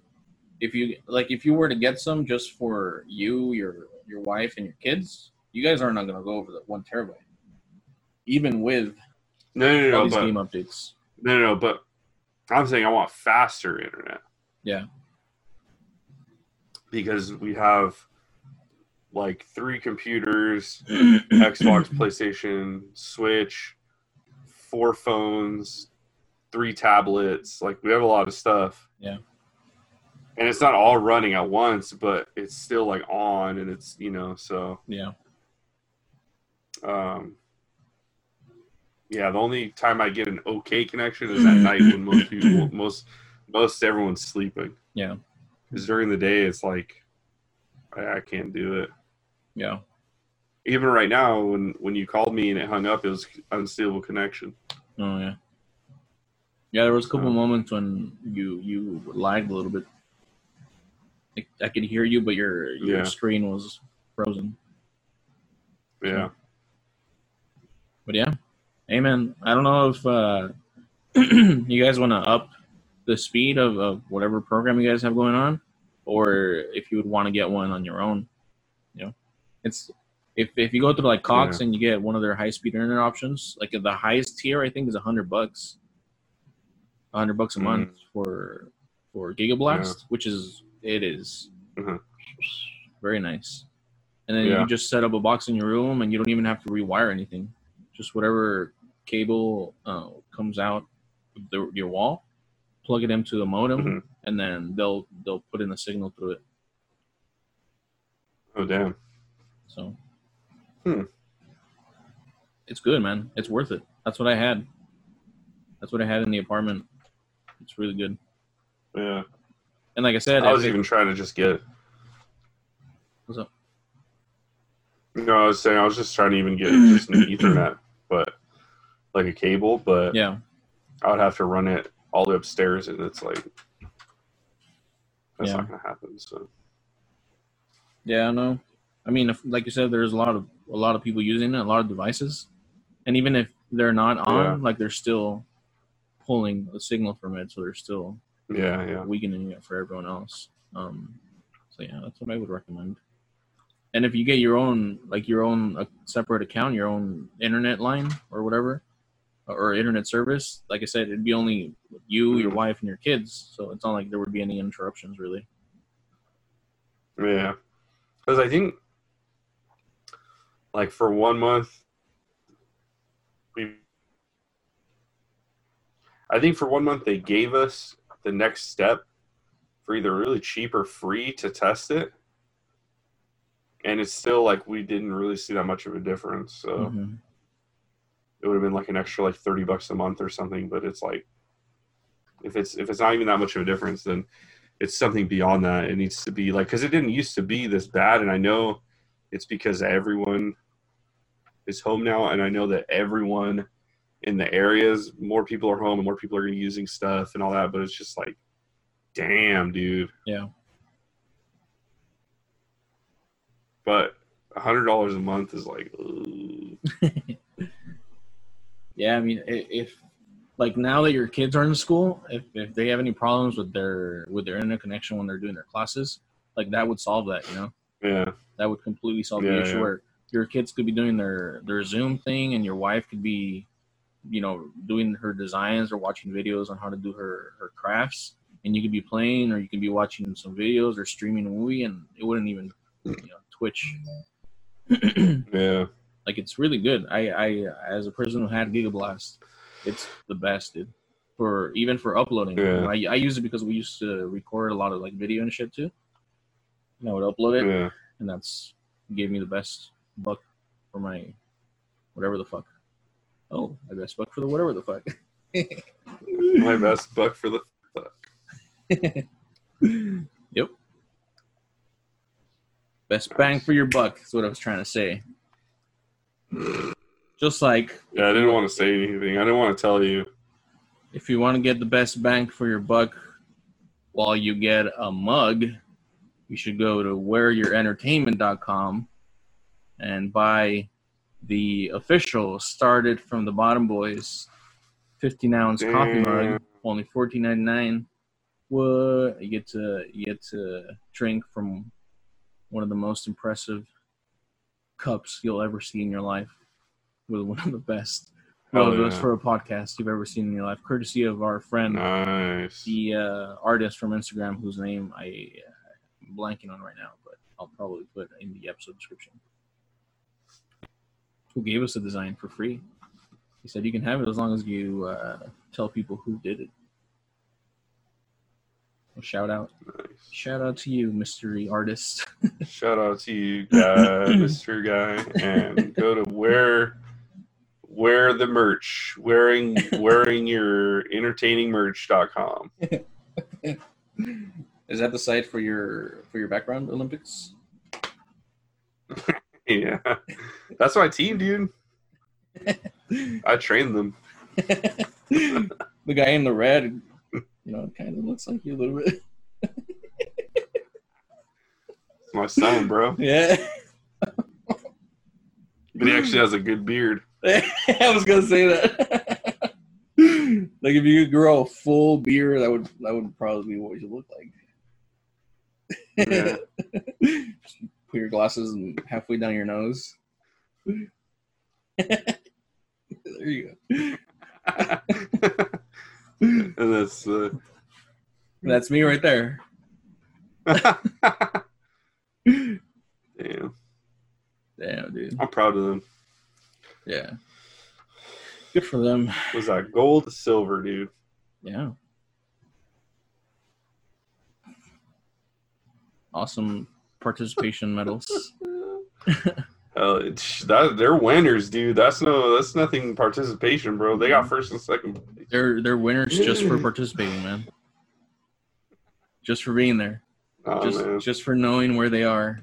if you like, if you were to get some just for you, your your wife, and your kids, you guys are not going to go over the one terabyte, even with No, no, all no, these but game updates. no, no, no, but I'm saying I want faster internet Yeah. because we have like three computers, Xbox, PlayStation, Switch, four phones, three tablets. Like we have a lot of stuff. Yeah. And it's not all running at once, but it's still like on and it's, you know, so Yeah. um yeah, the only time I get an okay connection is at night when most people most most everyone's sleeping. Yeah. Because during the day it's like I, I can't do it. Yeah. Even right now when when you called me and it hung up it was unstable connection. Oh yeah. Yeah, there was a couple So- moments when you you lagged a little bit. I, I could hear you, but your your Yeah. screen was frozen. Yeah. But yeah, hey man, I don't know if uh, you guys want to up the speed of, of whatever program you guys have going on, or if you would want to get one on your own. You know, it's if if you go through like Cox and you get one of their high speed internet options, like the highest tier I think is a hundred bucks, a hundred bucks a month for for Gigablast, which is it is Mhm. very nice. And then you Yeah. can just set up a box in your room, and you don't even have to rewire anything. Just whatever cable uh, comes out of the, your wall, plug it into the modem, Mhm. and then they'll they'll put in the signal through it. Oh damn. So, Hmm. it's good, man. It's worth it. That's what I had. That's what I had in the apartment. It's really good. Yeah. And like I said, I was even trying to just get what's up? no, I was saying I was just trying to even get just an Ethernet, but like a cable, but Yeah, I would have to run it all the way upstairs and it's like that's Yeah. not gonna happen. So yeah, no. I mean, if, like you said, there's a lot of a lot of people using it, a lot of devices, and even if they're not on, Yeah. like they're still pulling a signal from it, so they're still yeah, yeah. weakening it for everyone else. Um, so yeah, that's what I would recommend. And if you get your own, like your own uh, separate account, your own internet line or whatever, or internet service, like I said, it'd be only you, your Mhm. wife, and your kids. So it's not like there would be any interruptions really. Yeah. Because I think, like, for one month, we. I think for one month they gave us the next step for either really cheap or free to test it. And it's still like we didn't really see that much of a difference. So Mhm. it would have been like an extra like 30 bucks a month or something. But it's like, if it's if it's not even that much of a difference, then it's something beyond that. It needs to be like because it didn't used to be this bad, and I know it's because everyone is home now, and I know that everyone in the areas, more people are home, and more people are using stuff and all that. But it's just like, damn, dude. Yeah. But a hundred dollars a month is like. Yeah, I mean, if like now that your kids are in school, if, if they have any problems with their with their internet connection when they're doing their classes, like that would solve that. You know, yeah, that would completely solve the issue yeah. where your kids could be doing their their Zoom thing, and your wife could be, you know, doing her designs or watching videos on how to do her her crafts, and you could be playing or you could be watching some videos or streaming a movie, and it wouldn't even, you know, Twitch. yeah, like it's really good. I, I as a person who had Gigablast, it's the best, dude. For even for uploading, Yeah. I, I use it because we used to record a lot of like video and shit too. And I would upload it, yeah. and that's gave me the best buck for my whatever the fuck. Oh, my best buck for the whatever the fuck. My best buck for the fuck. yep. Best bang for your buck. is what I was trying to say. Just like Yeah, I didn't want to say anything. I didn't want to tell you. if you want to get the best bang for your buck while you get a mug, you should go to wearyourentertainment.com and by the official started from the bottom boys 15 ounce coffee mug only 14.99 what you get to you get to drink from one of the most impressive cups you'll ever see in your life with one of the best logos yeah. for a podcast you've ever seen in your life courtesy of our friend Nice. the uh, artist from instagram whose name i uh, i'm blanking on right now but I'll probably put in the episode description. Who gave us the design for free? He said you can have it as long as you uh, tell people who did it. Well, shout out, Nice. shout out to you, mystery artist. Shout out to you, guy, Mr. Guy, and go to wear wear the merch, wearing wearing your entertainingmerch.com. Is that the site for your for your background Olympics? Yeah, that's my team, dude. I trained them. the guy in the red, you know, kind of looks like you a little bit. It's my son, bro. Yeah, But he actually has a good beard. I was gonna say that. like if you could grow a full beard, that would that would probably be what you look like. Yeah. Put your glasses and halfway down your nose. there you go. and that's uh, That's me right there. damn. Damn, dude. I'm proud of them. Yeah. Good for them. Was that gold, silver, dude? Yeah. Awesome participation medals. Oh, it's, that they're winners, dude. That's no, that's nothing participation, bro. They got first and second. place. They're they're winners just for participating, man. Just for being there. Oh, just man. just for knowing where they are.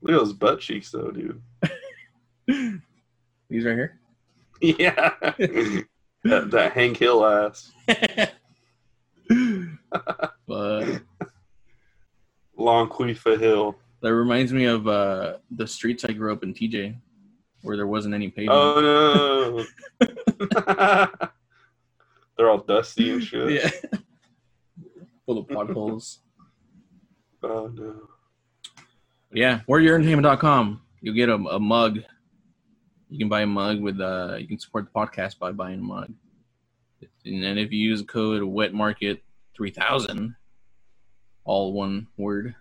Look at those butt cheeks, though, dude. These right here. Yeah, that, that Hank Hill ass, but Longquifa Hill. that reminds me of uh, the streets I grew up in, TJ, where there wasn't any pavement. Oh no, they're all dusty and shit. yeah. Full of potholes. Oh no. Yeah, wearyourentertainment.com. You'll get a, a mug. You can buy a mug with uh you can support the podcast by buying a mug. And then if you use code wet market three thousand, all one word,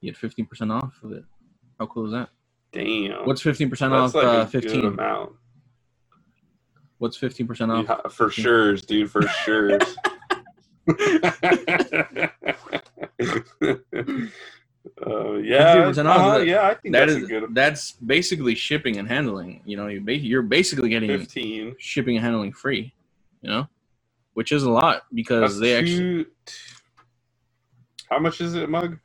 you get fifteen percent off of it. How cool is that? Damn. What's fifteen percent That's off like uh a good fifteen? amount. What's fifteen percent off? Yeah, for sure, dude. For sure. uh, yeah, 50% uh, of it. yeah, I think That that's is a good that's basically shipping and handling. You know, you ba- you're basically getting fifteen. shipping and handling free. You know, which is a lot because That's they actually two- How much is it, mug?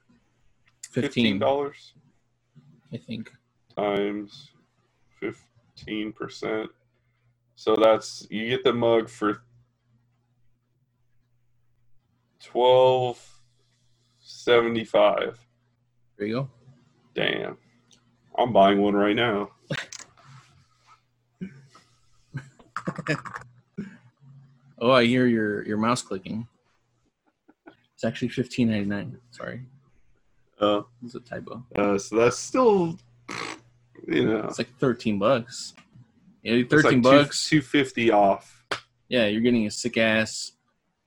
Fifteen dollars. I think. times fifteen percent. So that's you get the mug for twelve seventy five. There you go. Damn. I'm buying one right now. Oh, I hear your your mouse clicking. It's actually fifteen ninety nine. Sorry, Uh, it's a typo. uh, so that's still, you know, It's like thirteen bucks. Yeah, thirteen like bucks. two fifty off. Yeah, you're getting a sick ass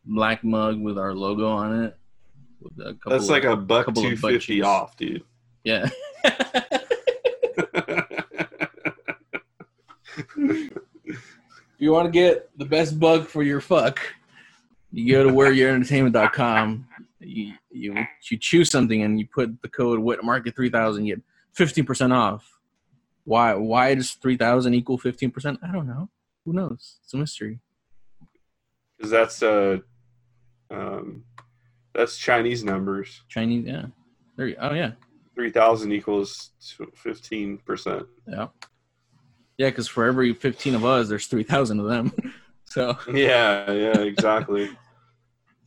black mug with our logo on it. With a couple That's like a buck two fifty of two butt fifty cheeks. off, dude. yeah. If you want to get the best bug for your fuck, you go to wearyourentertainment.com. You, you you choose something and you put the code WETMARKET three thousand. You get fifteen percent off. Why why does three thousand equal fifteen percent? I don't know. Who knows? It's a mystery. Because that's uh, um, that's Chinese numbers. Chinese, yeah. There you, oh yeah, Three thousand equals fifteen percent. yeah, yeah. Because for every fifteen of us, there's three thousand of them. so Yeah, yeah, exactly.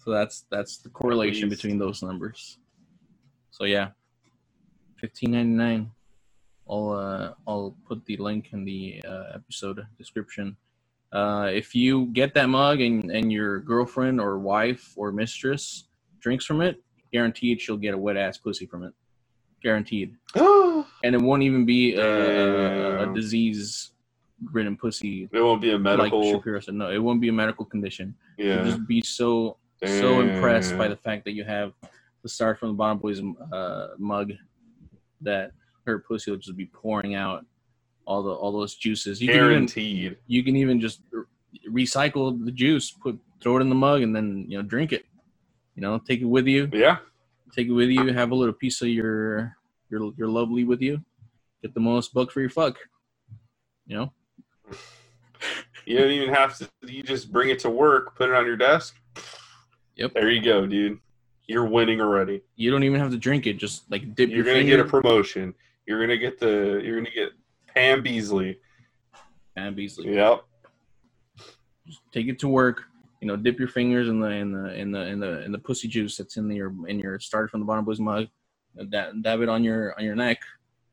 So that's that's the correlation between those numbers. So yeah, fifteen ninety nine. I'll uh, I'll put the link in the uh, episode description. Uh, if you get that mug and, and your girlfriend or wife or mistress drinks from it, guaranteed she'll get a wet ass pussy from it. Guaranteed. And it won't even be a, a, a disease ridden pussy It won't be a medical. like Shapiro said. No, it won't be a medical condition. Yeah. just be so so impressed by the fact that you have the start from the bottom boys uh, mug that her pussy will just be pouring out all the all those juices. You can even Guaranteed. you can even just recycle the juice, put throw it in the mug, and then you know drink it. You know, take it with you. Yeah. Take it with you. Have a little piece of your your your lovely with you. Get the most buck for your fuck. You know. You don't even have to. You just bring it to work, put it on your desk. Yep. There you go, dude. You're winning already. You don't even have to drink it. Just like dip You're your gonna finger. get a promotion. You're gonna get the. You're gonna get Pam Beesly. Pam Beesly. Yep. take it to work. You know, dip your fingers in the in the in the in the in the pussy juice that's in your in your started from the bottom boys mug. Dab, dab it on your on your neck.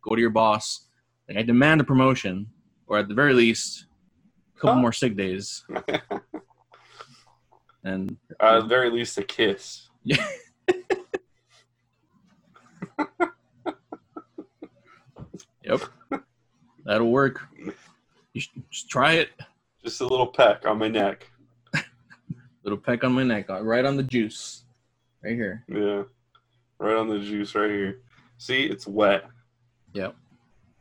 Go to your boss. Like I demand a promotion, or at the very least, a couple Huh? more sick days. And Uh, at the very least, a kiss. yeah, yep, that'll work. You should just try it. Just a little peck on my neck. Little peck on my neck, uh, right on the juice, right here. Yeah. Right on the juice right here. See, it's wet. Yep.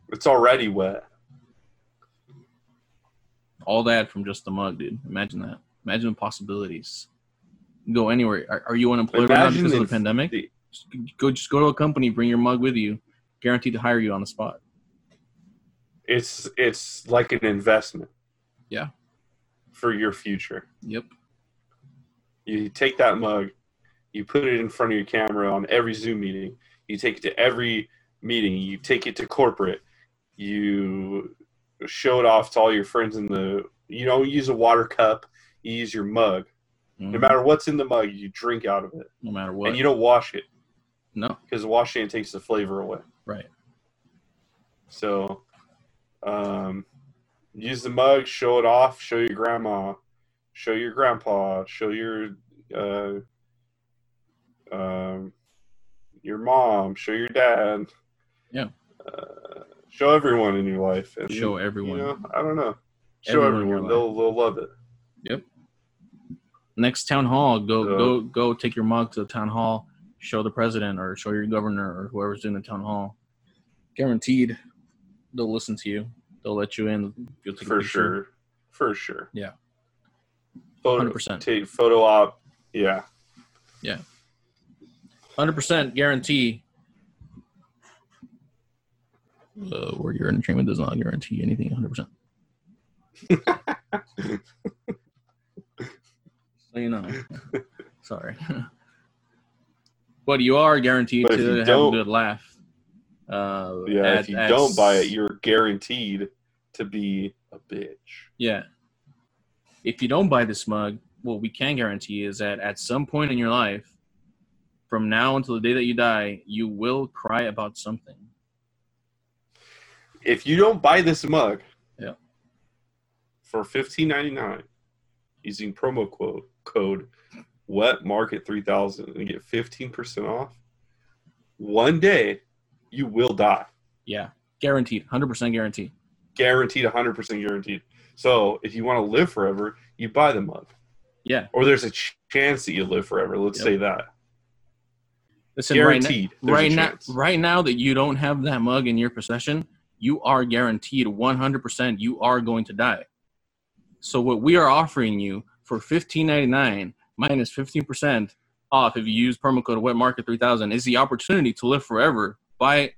It's already wet. all that from just the mug, dude. Imagine that. Imagine the possibilities. Go anywhere. Are, are you unemployed right now because of the pandemic? the- go, just go to a company, bring your mug with you, guaranteed to hire you on the spot. It's it's like an investment. Yeah. For your future. Yep. You take that mug, you put it in front of your camera on every Zoom meeting. You take it to every meeting. You take it to corporate. You show it off to all your friends in the. You don't use a water cup. Use your mug. No Mhm. matter what's in the mug, you drink out of it, no matter what. and you don't wash it no, because washing it takes the flavor away. right. So, um, use the mug, show it off, show your grandma, show your grandpa, show your uh, um, your mom, show your dad. Yeah. Uh, show everyone in your life. And, Show everyone. You know, I don't know. Show Everyone everyone. They'll they'll love it. Next town hall, go So- go go take your mug to the town hall, show the president or show your governor or whoever's doing the town hall. Guaranteed, they'll listen to you. They'll let you in. You'll take For sure. For sure. Yeah. Photo, 100%. Take photo op. Yeah, yeah. Hundred percent guarantee. Uh, where your entertainment does not guarantee anything. Hundred percent. You know. Sorry. but you are guaranteed But to have a good laugh. Uh, Yeah. at- if you at don't buy it, you're guaranteed to be a bitch. Yeah. If you don't buy this mug, what we can guarantee is that at some point in your life, from now until the day that you die, you will cry about something. If you don't buy this mug, Yeah. for fifteen ninety nine, using promo code code Wet Market three thousand and get fifteen percent off, one day you will die. Yeah. Guaranteed. 100% guaranteed. Guaranteed, hundred percent guaranteed. So if you want to live forever, you buy the mug, Yeah. or there's a ch- chance that you live forever. Let's Yep. say that Listen, right guaranteed. a right now, right now that you don't have that mug in your possession, you are guaranteed 100% you are going to die. So what we are offering you for 15.99 minus 15% off if you use promo code wetmarket3000 is the opportunity to live forever by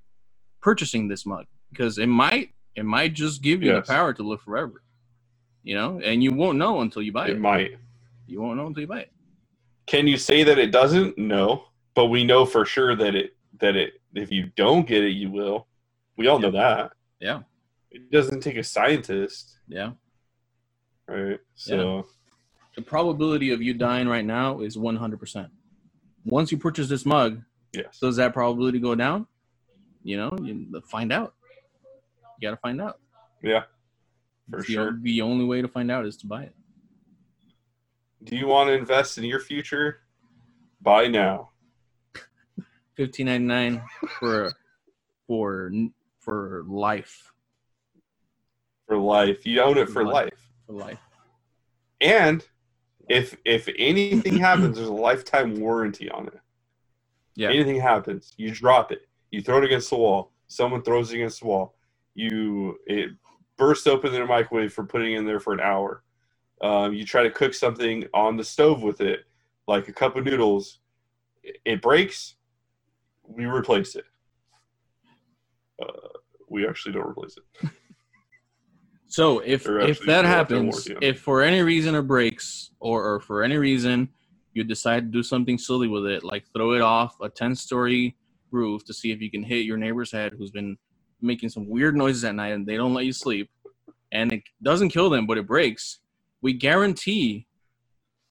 purchasing this mug because it might it might just give you Yes. the power to live forever. You know, and you won't know until you buy it. It might. You won't know until you buy it. Can you say that it doesn't? No, but we know for sure that it that it if you don't get it, you will. We all know that. Yeah. It doesn't take a scientist, Yeah. right? So the probability of you dying right now is 100%. Once you purchase this mug, yes, does that probability go down? You know, you find out. You got to find out. yeah, for It's the, sure. the only way to find out is to buy it. Do you want to invest in your future? Buy now. 15.99 for for for life. for life. You own it for Life. life. For life. And if if anything happens, there's a lifetime warranty on it. Yeah. Anything happens, you drop it, you throw it against the wall. Someone throws it against the wall. You it bursts open in the microwave for putting in there for an hour. Um, you try to cook something on the stove with it, like a cup of noodles. It, it breaks. We replace it. Uh, we actually don't replace it. So if if that still out there happens, if for any reason it breaks, or, or for any reason you decide to do something silly with it, like throw it off a ten story roof to see if you can hit your neighbor's head, who's been making some weird noises at night and they don't let you sleep, and it doesn't kill them, but it breaks, we guarantee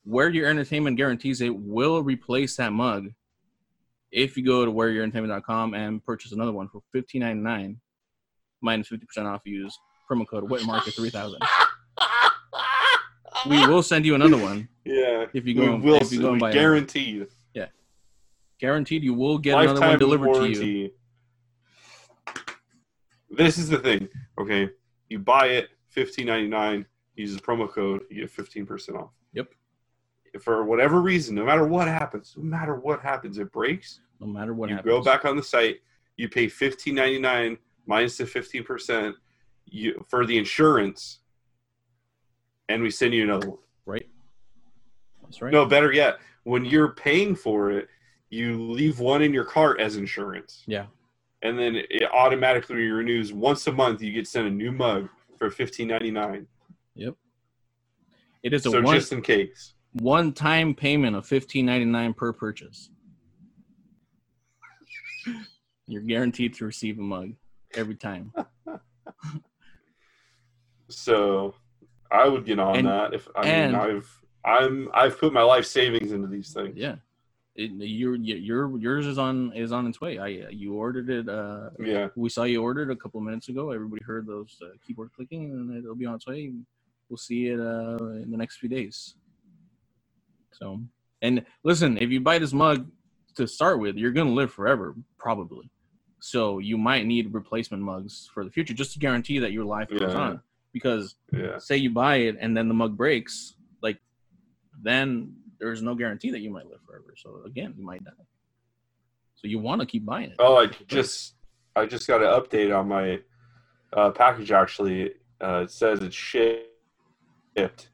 where your entertainment guarantees it will replace that mug if you go to wearyourentertainment.com and purchase another one for fifteen ninety nine minus fifty percent off use promo code Wetmarket three thousand. We will send you another one Yeah. if you go, we go. will. if you go and we buy it. guaranteed. Guaranteed, you will get another one delivered to you. This is the thing. Okay, you buy it fifteen ninety nine. Use the promo code. You get fifteen percent off. Yep. If for whatever reason, no matter what happens, no matter what happens, it breaks. No matter what happens. you happens. go back on the site. You pay fifteen ninety nine minus the fifteen percent. You for the insurance, and we send you another one. Right. That's right. No, better yet, when you're paying for it, you leave one in your cart as insurance. Yeah. And then it automatically renews once a month. You get sent a new mug for fifteen ninety nine. It is a So one just in case. one time payment of fifteen ninety nine per purchase. You're guaranteed to receive a mug every time. So I would get on And- that if I mean I've I'm I've put my life savings into these things. Yeah. It, your your yours is on is on its way. I you ordered it. Uh, Yeah. we saw you ordered a couple of minutes ago. Everybody heard those uh, keyboard clicking, and it'll be on its way. We'll see it uh, in the next few days. So, and listen, if you buy this mug to start with, you're gonna live forever, probably. So you might need replacement mugs for the future, just to guarantee that your life goes Yeah. on. Because Yeah. say you buy it and then the mug breaks, like then there's no guarantee that you might live forever. So again, you might die. So you want to keep buying it. Oh, I just I just got an update on my uh, package. Actually, uh, it says it's shipped.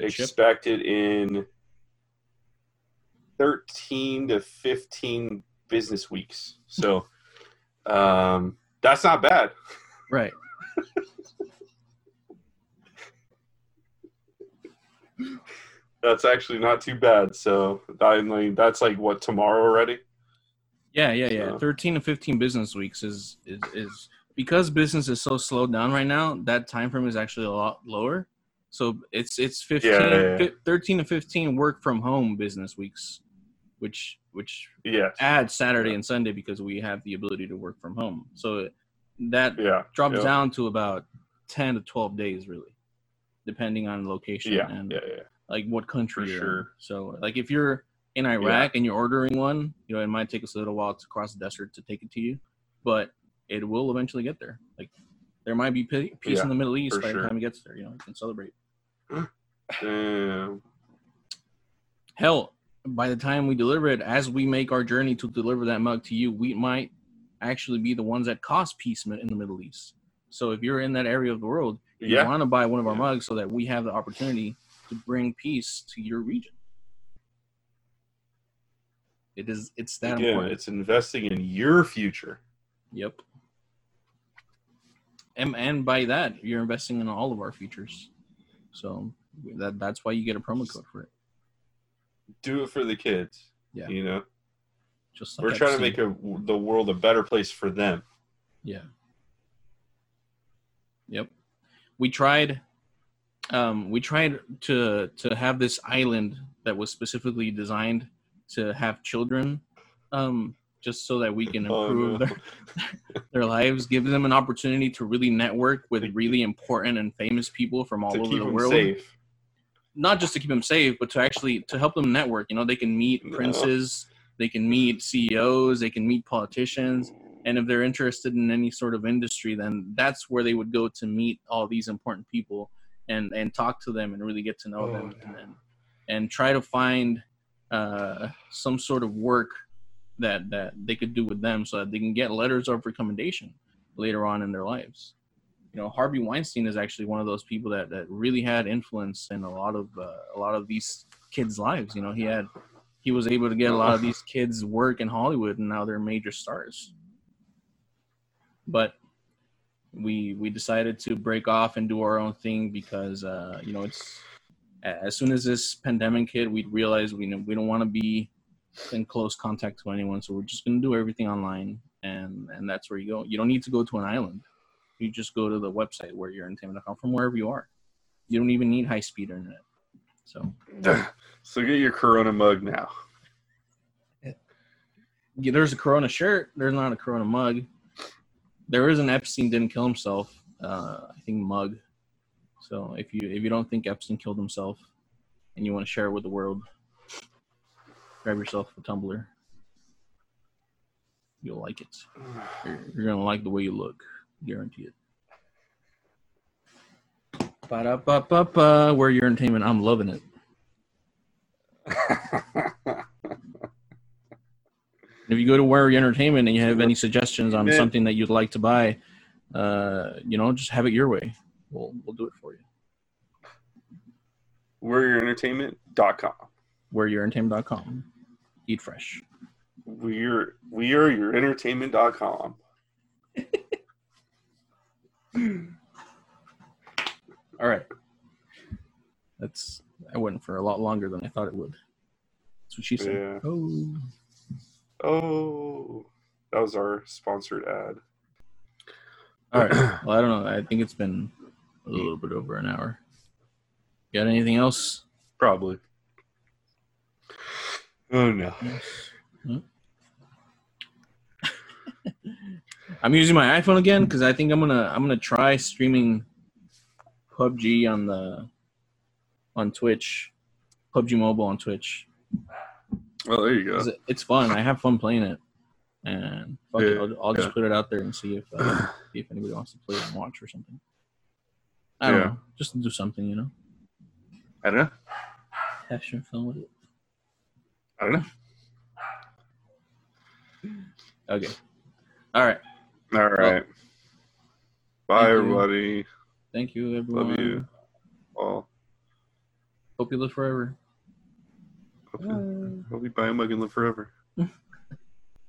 Expected in thirteen to fifteen business weeks. So, um, that's not bad. Right. That's actually not too bad. So, I mean, that's like what tomorrow already. Yeah, yeah, yeah. So- 13 to 15 business weeks is is is because business is so slowed down right now, that time frame is actually a lot lower. So it's it's 15 Yeah, yeah, yeah. 13 to 15 work from home business weeks, which which Yes. adds Saturday and Sunday because we have the ability to work from home. So that Yeah. drops down to about 10 to 12 days really depending on location Yeah. and Yeah. Yeah. Like what country For sure. So like if you're in Iraq and you're ordering one, you know, it might take us a little while to cross the desert to take it to you, but it will eventually get there. Like there might be peace Yeah, in the Middle East by sure. the time it gets there. You know, you can celebrate. Damn. Hell, by the time we deliver it, as we make our journey to deliver that mug to you, we might actually be the ones that cause peace in the Middle East. So if you're in that area of the world, you want to buy one of our Yeah. mugs so that we have the opportunity to bring peace to your region. It is it's that Again, important. it's investing in your future. Yep. And and by that, you're investing in all of our futures. So that that's why you get a promo code for it. Do it for the kids. Yeah. You know, Just like we're trying to make a, the world a better place for them. Yeah. Yep. We tried um we tried to to have this island that was specifically designed to have children um just so that we can Oh, improve no. their, their lives, give them an opportunity to really network with really important and famous people from all to over keep the them world. safe. Not just to keep them safe, but to actually to help them network. You know, they can meet No. princes, they can meet CEOs, they can meet politicians, and if they're interested in any sort of industry then that's where they would go to meet all these important people and and talk to them and really get to know Oh, them yeah. and then and try to find uh, some sort of work that that they could do with them so that they can get letters of recommendation later on in their lives. You know, Harvey Weinstein is actually one of those people that that really had influence in a lot of uh, a lot of these kids' lives. You know, he had he was able to get a lot of these kids work in Hollywood, and now they're major stars. But we we decided to break off and do our own thing because uh, you know it's as soon as this pandemic hit, we realized we we don't want to be in close contact to anyone, so we're just gonna do everything online, and and that's where you go. You don't need to go to an island. You just go to the website wearyourentertainment.com from wherever you are. You don't even need high speed internet. So so get your Corona mug now. yeah, there's a Corona shirt. There's not a Corona mug. There is an Epstein didn't kill himself. Uh, I think mug. So if you if you don't think Epstein killed himself, and you want to share it with the world, grab yourself a tumbler. You'll like it. You're, you're gonna like the way you look. Guarantee it. Ba da ba ba ba. Where your entertainment? I'm loving it. If you go to Wear Your Entertainment and you have any suggestions on Man. something that you'd like to buy, uh, you know, just have it your way. We'll we'll do it for you. We'reYourEntertainment.com. WearYourEntertainment.com. Eat fresh. We're we are your entertainment.com. All right. That's I went for a lot longer than I thought it would. That's what she said. Yeah. Oh. Oh, that was our sponsored ad. All right. Well, I don't know. I think it's been a little bit over an hour. Got anything else? Probably. Oh no. I'm using my iPhone again because I think I'm gonna I'm gonna try streaming PUBG on the on Twitch, PUBG Mobile on Twitch. Well, there you go. It's fun. I have fun playing it, and fuck it, I'll, I'll just yeah. put it out there and see if uh, see if anybody wants to play it and watch or something. I don't Yeah. know, just do something, you know. I don't know. Have some fun with it. I don't know. Okay. All right. All right. Bye, thank you. everybody. Thank you, everyone. Love you. All. Hope you live forever. Hope you, hope you buy a mug and live forever.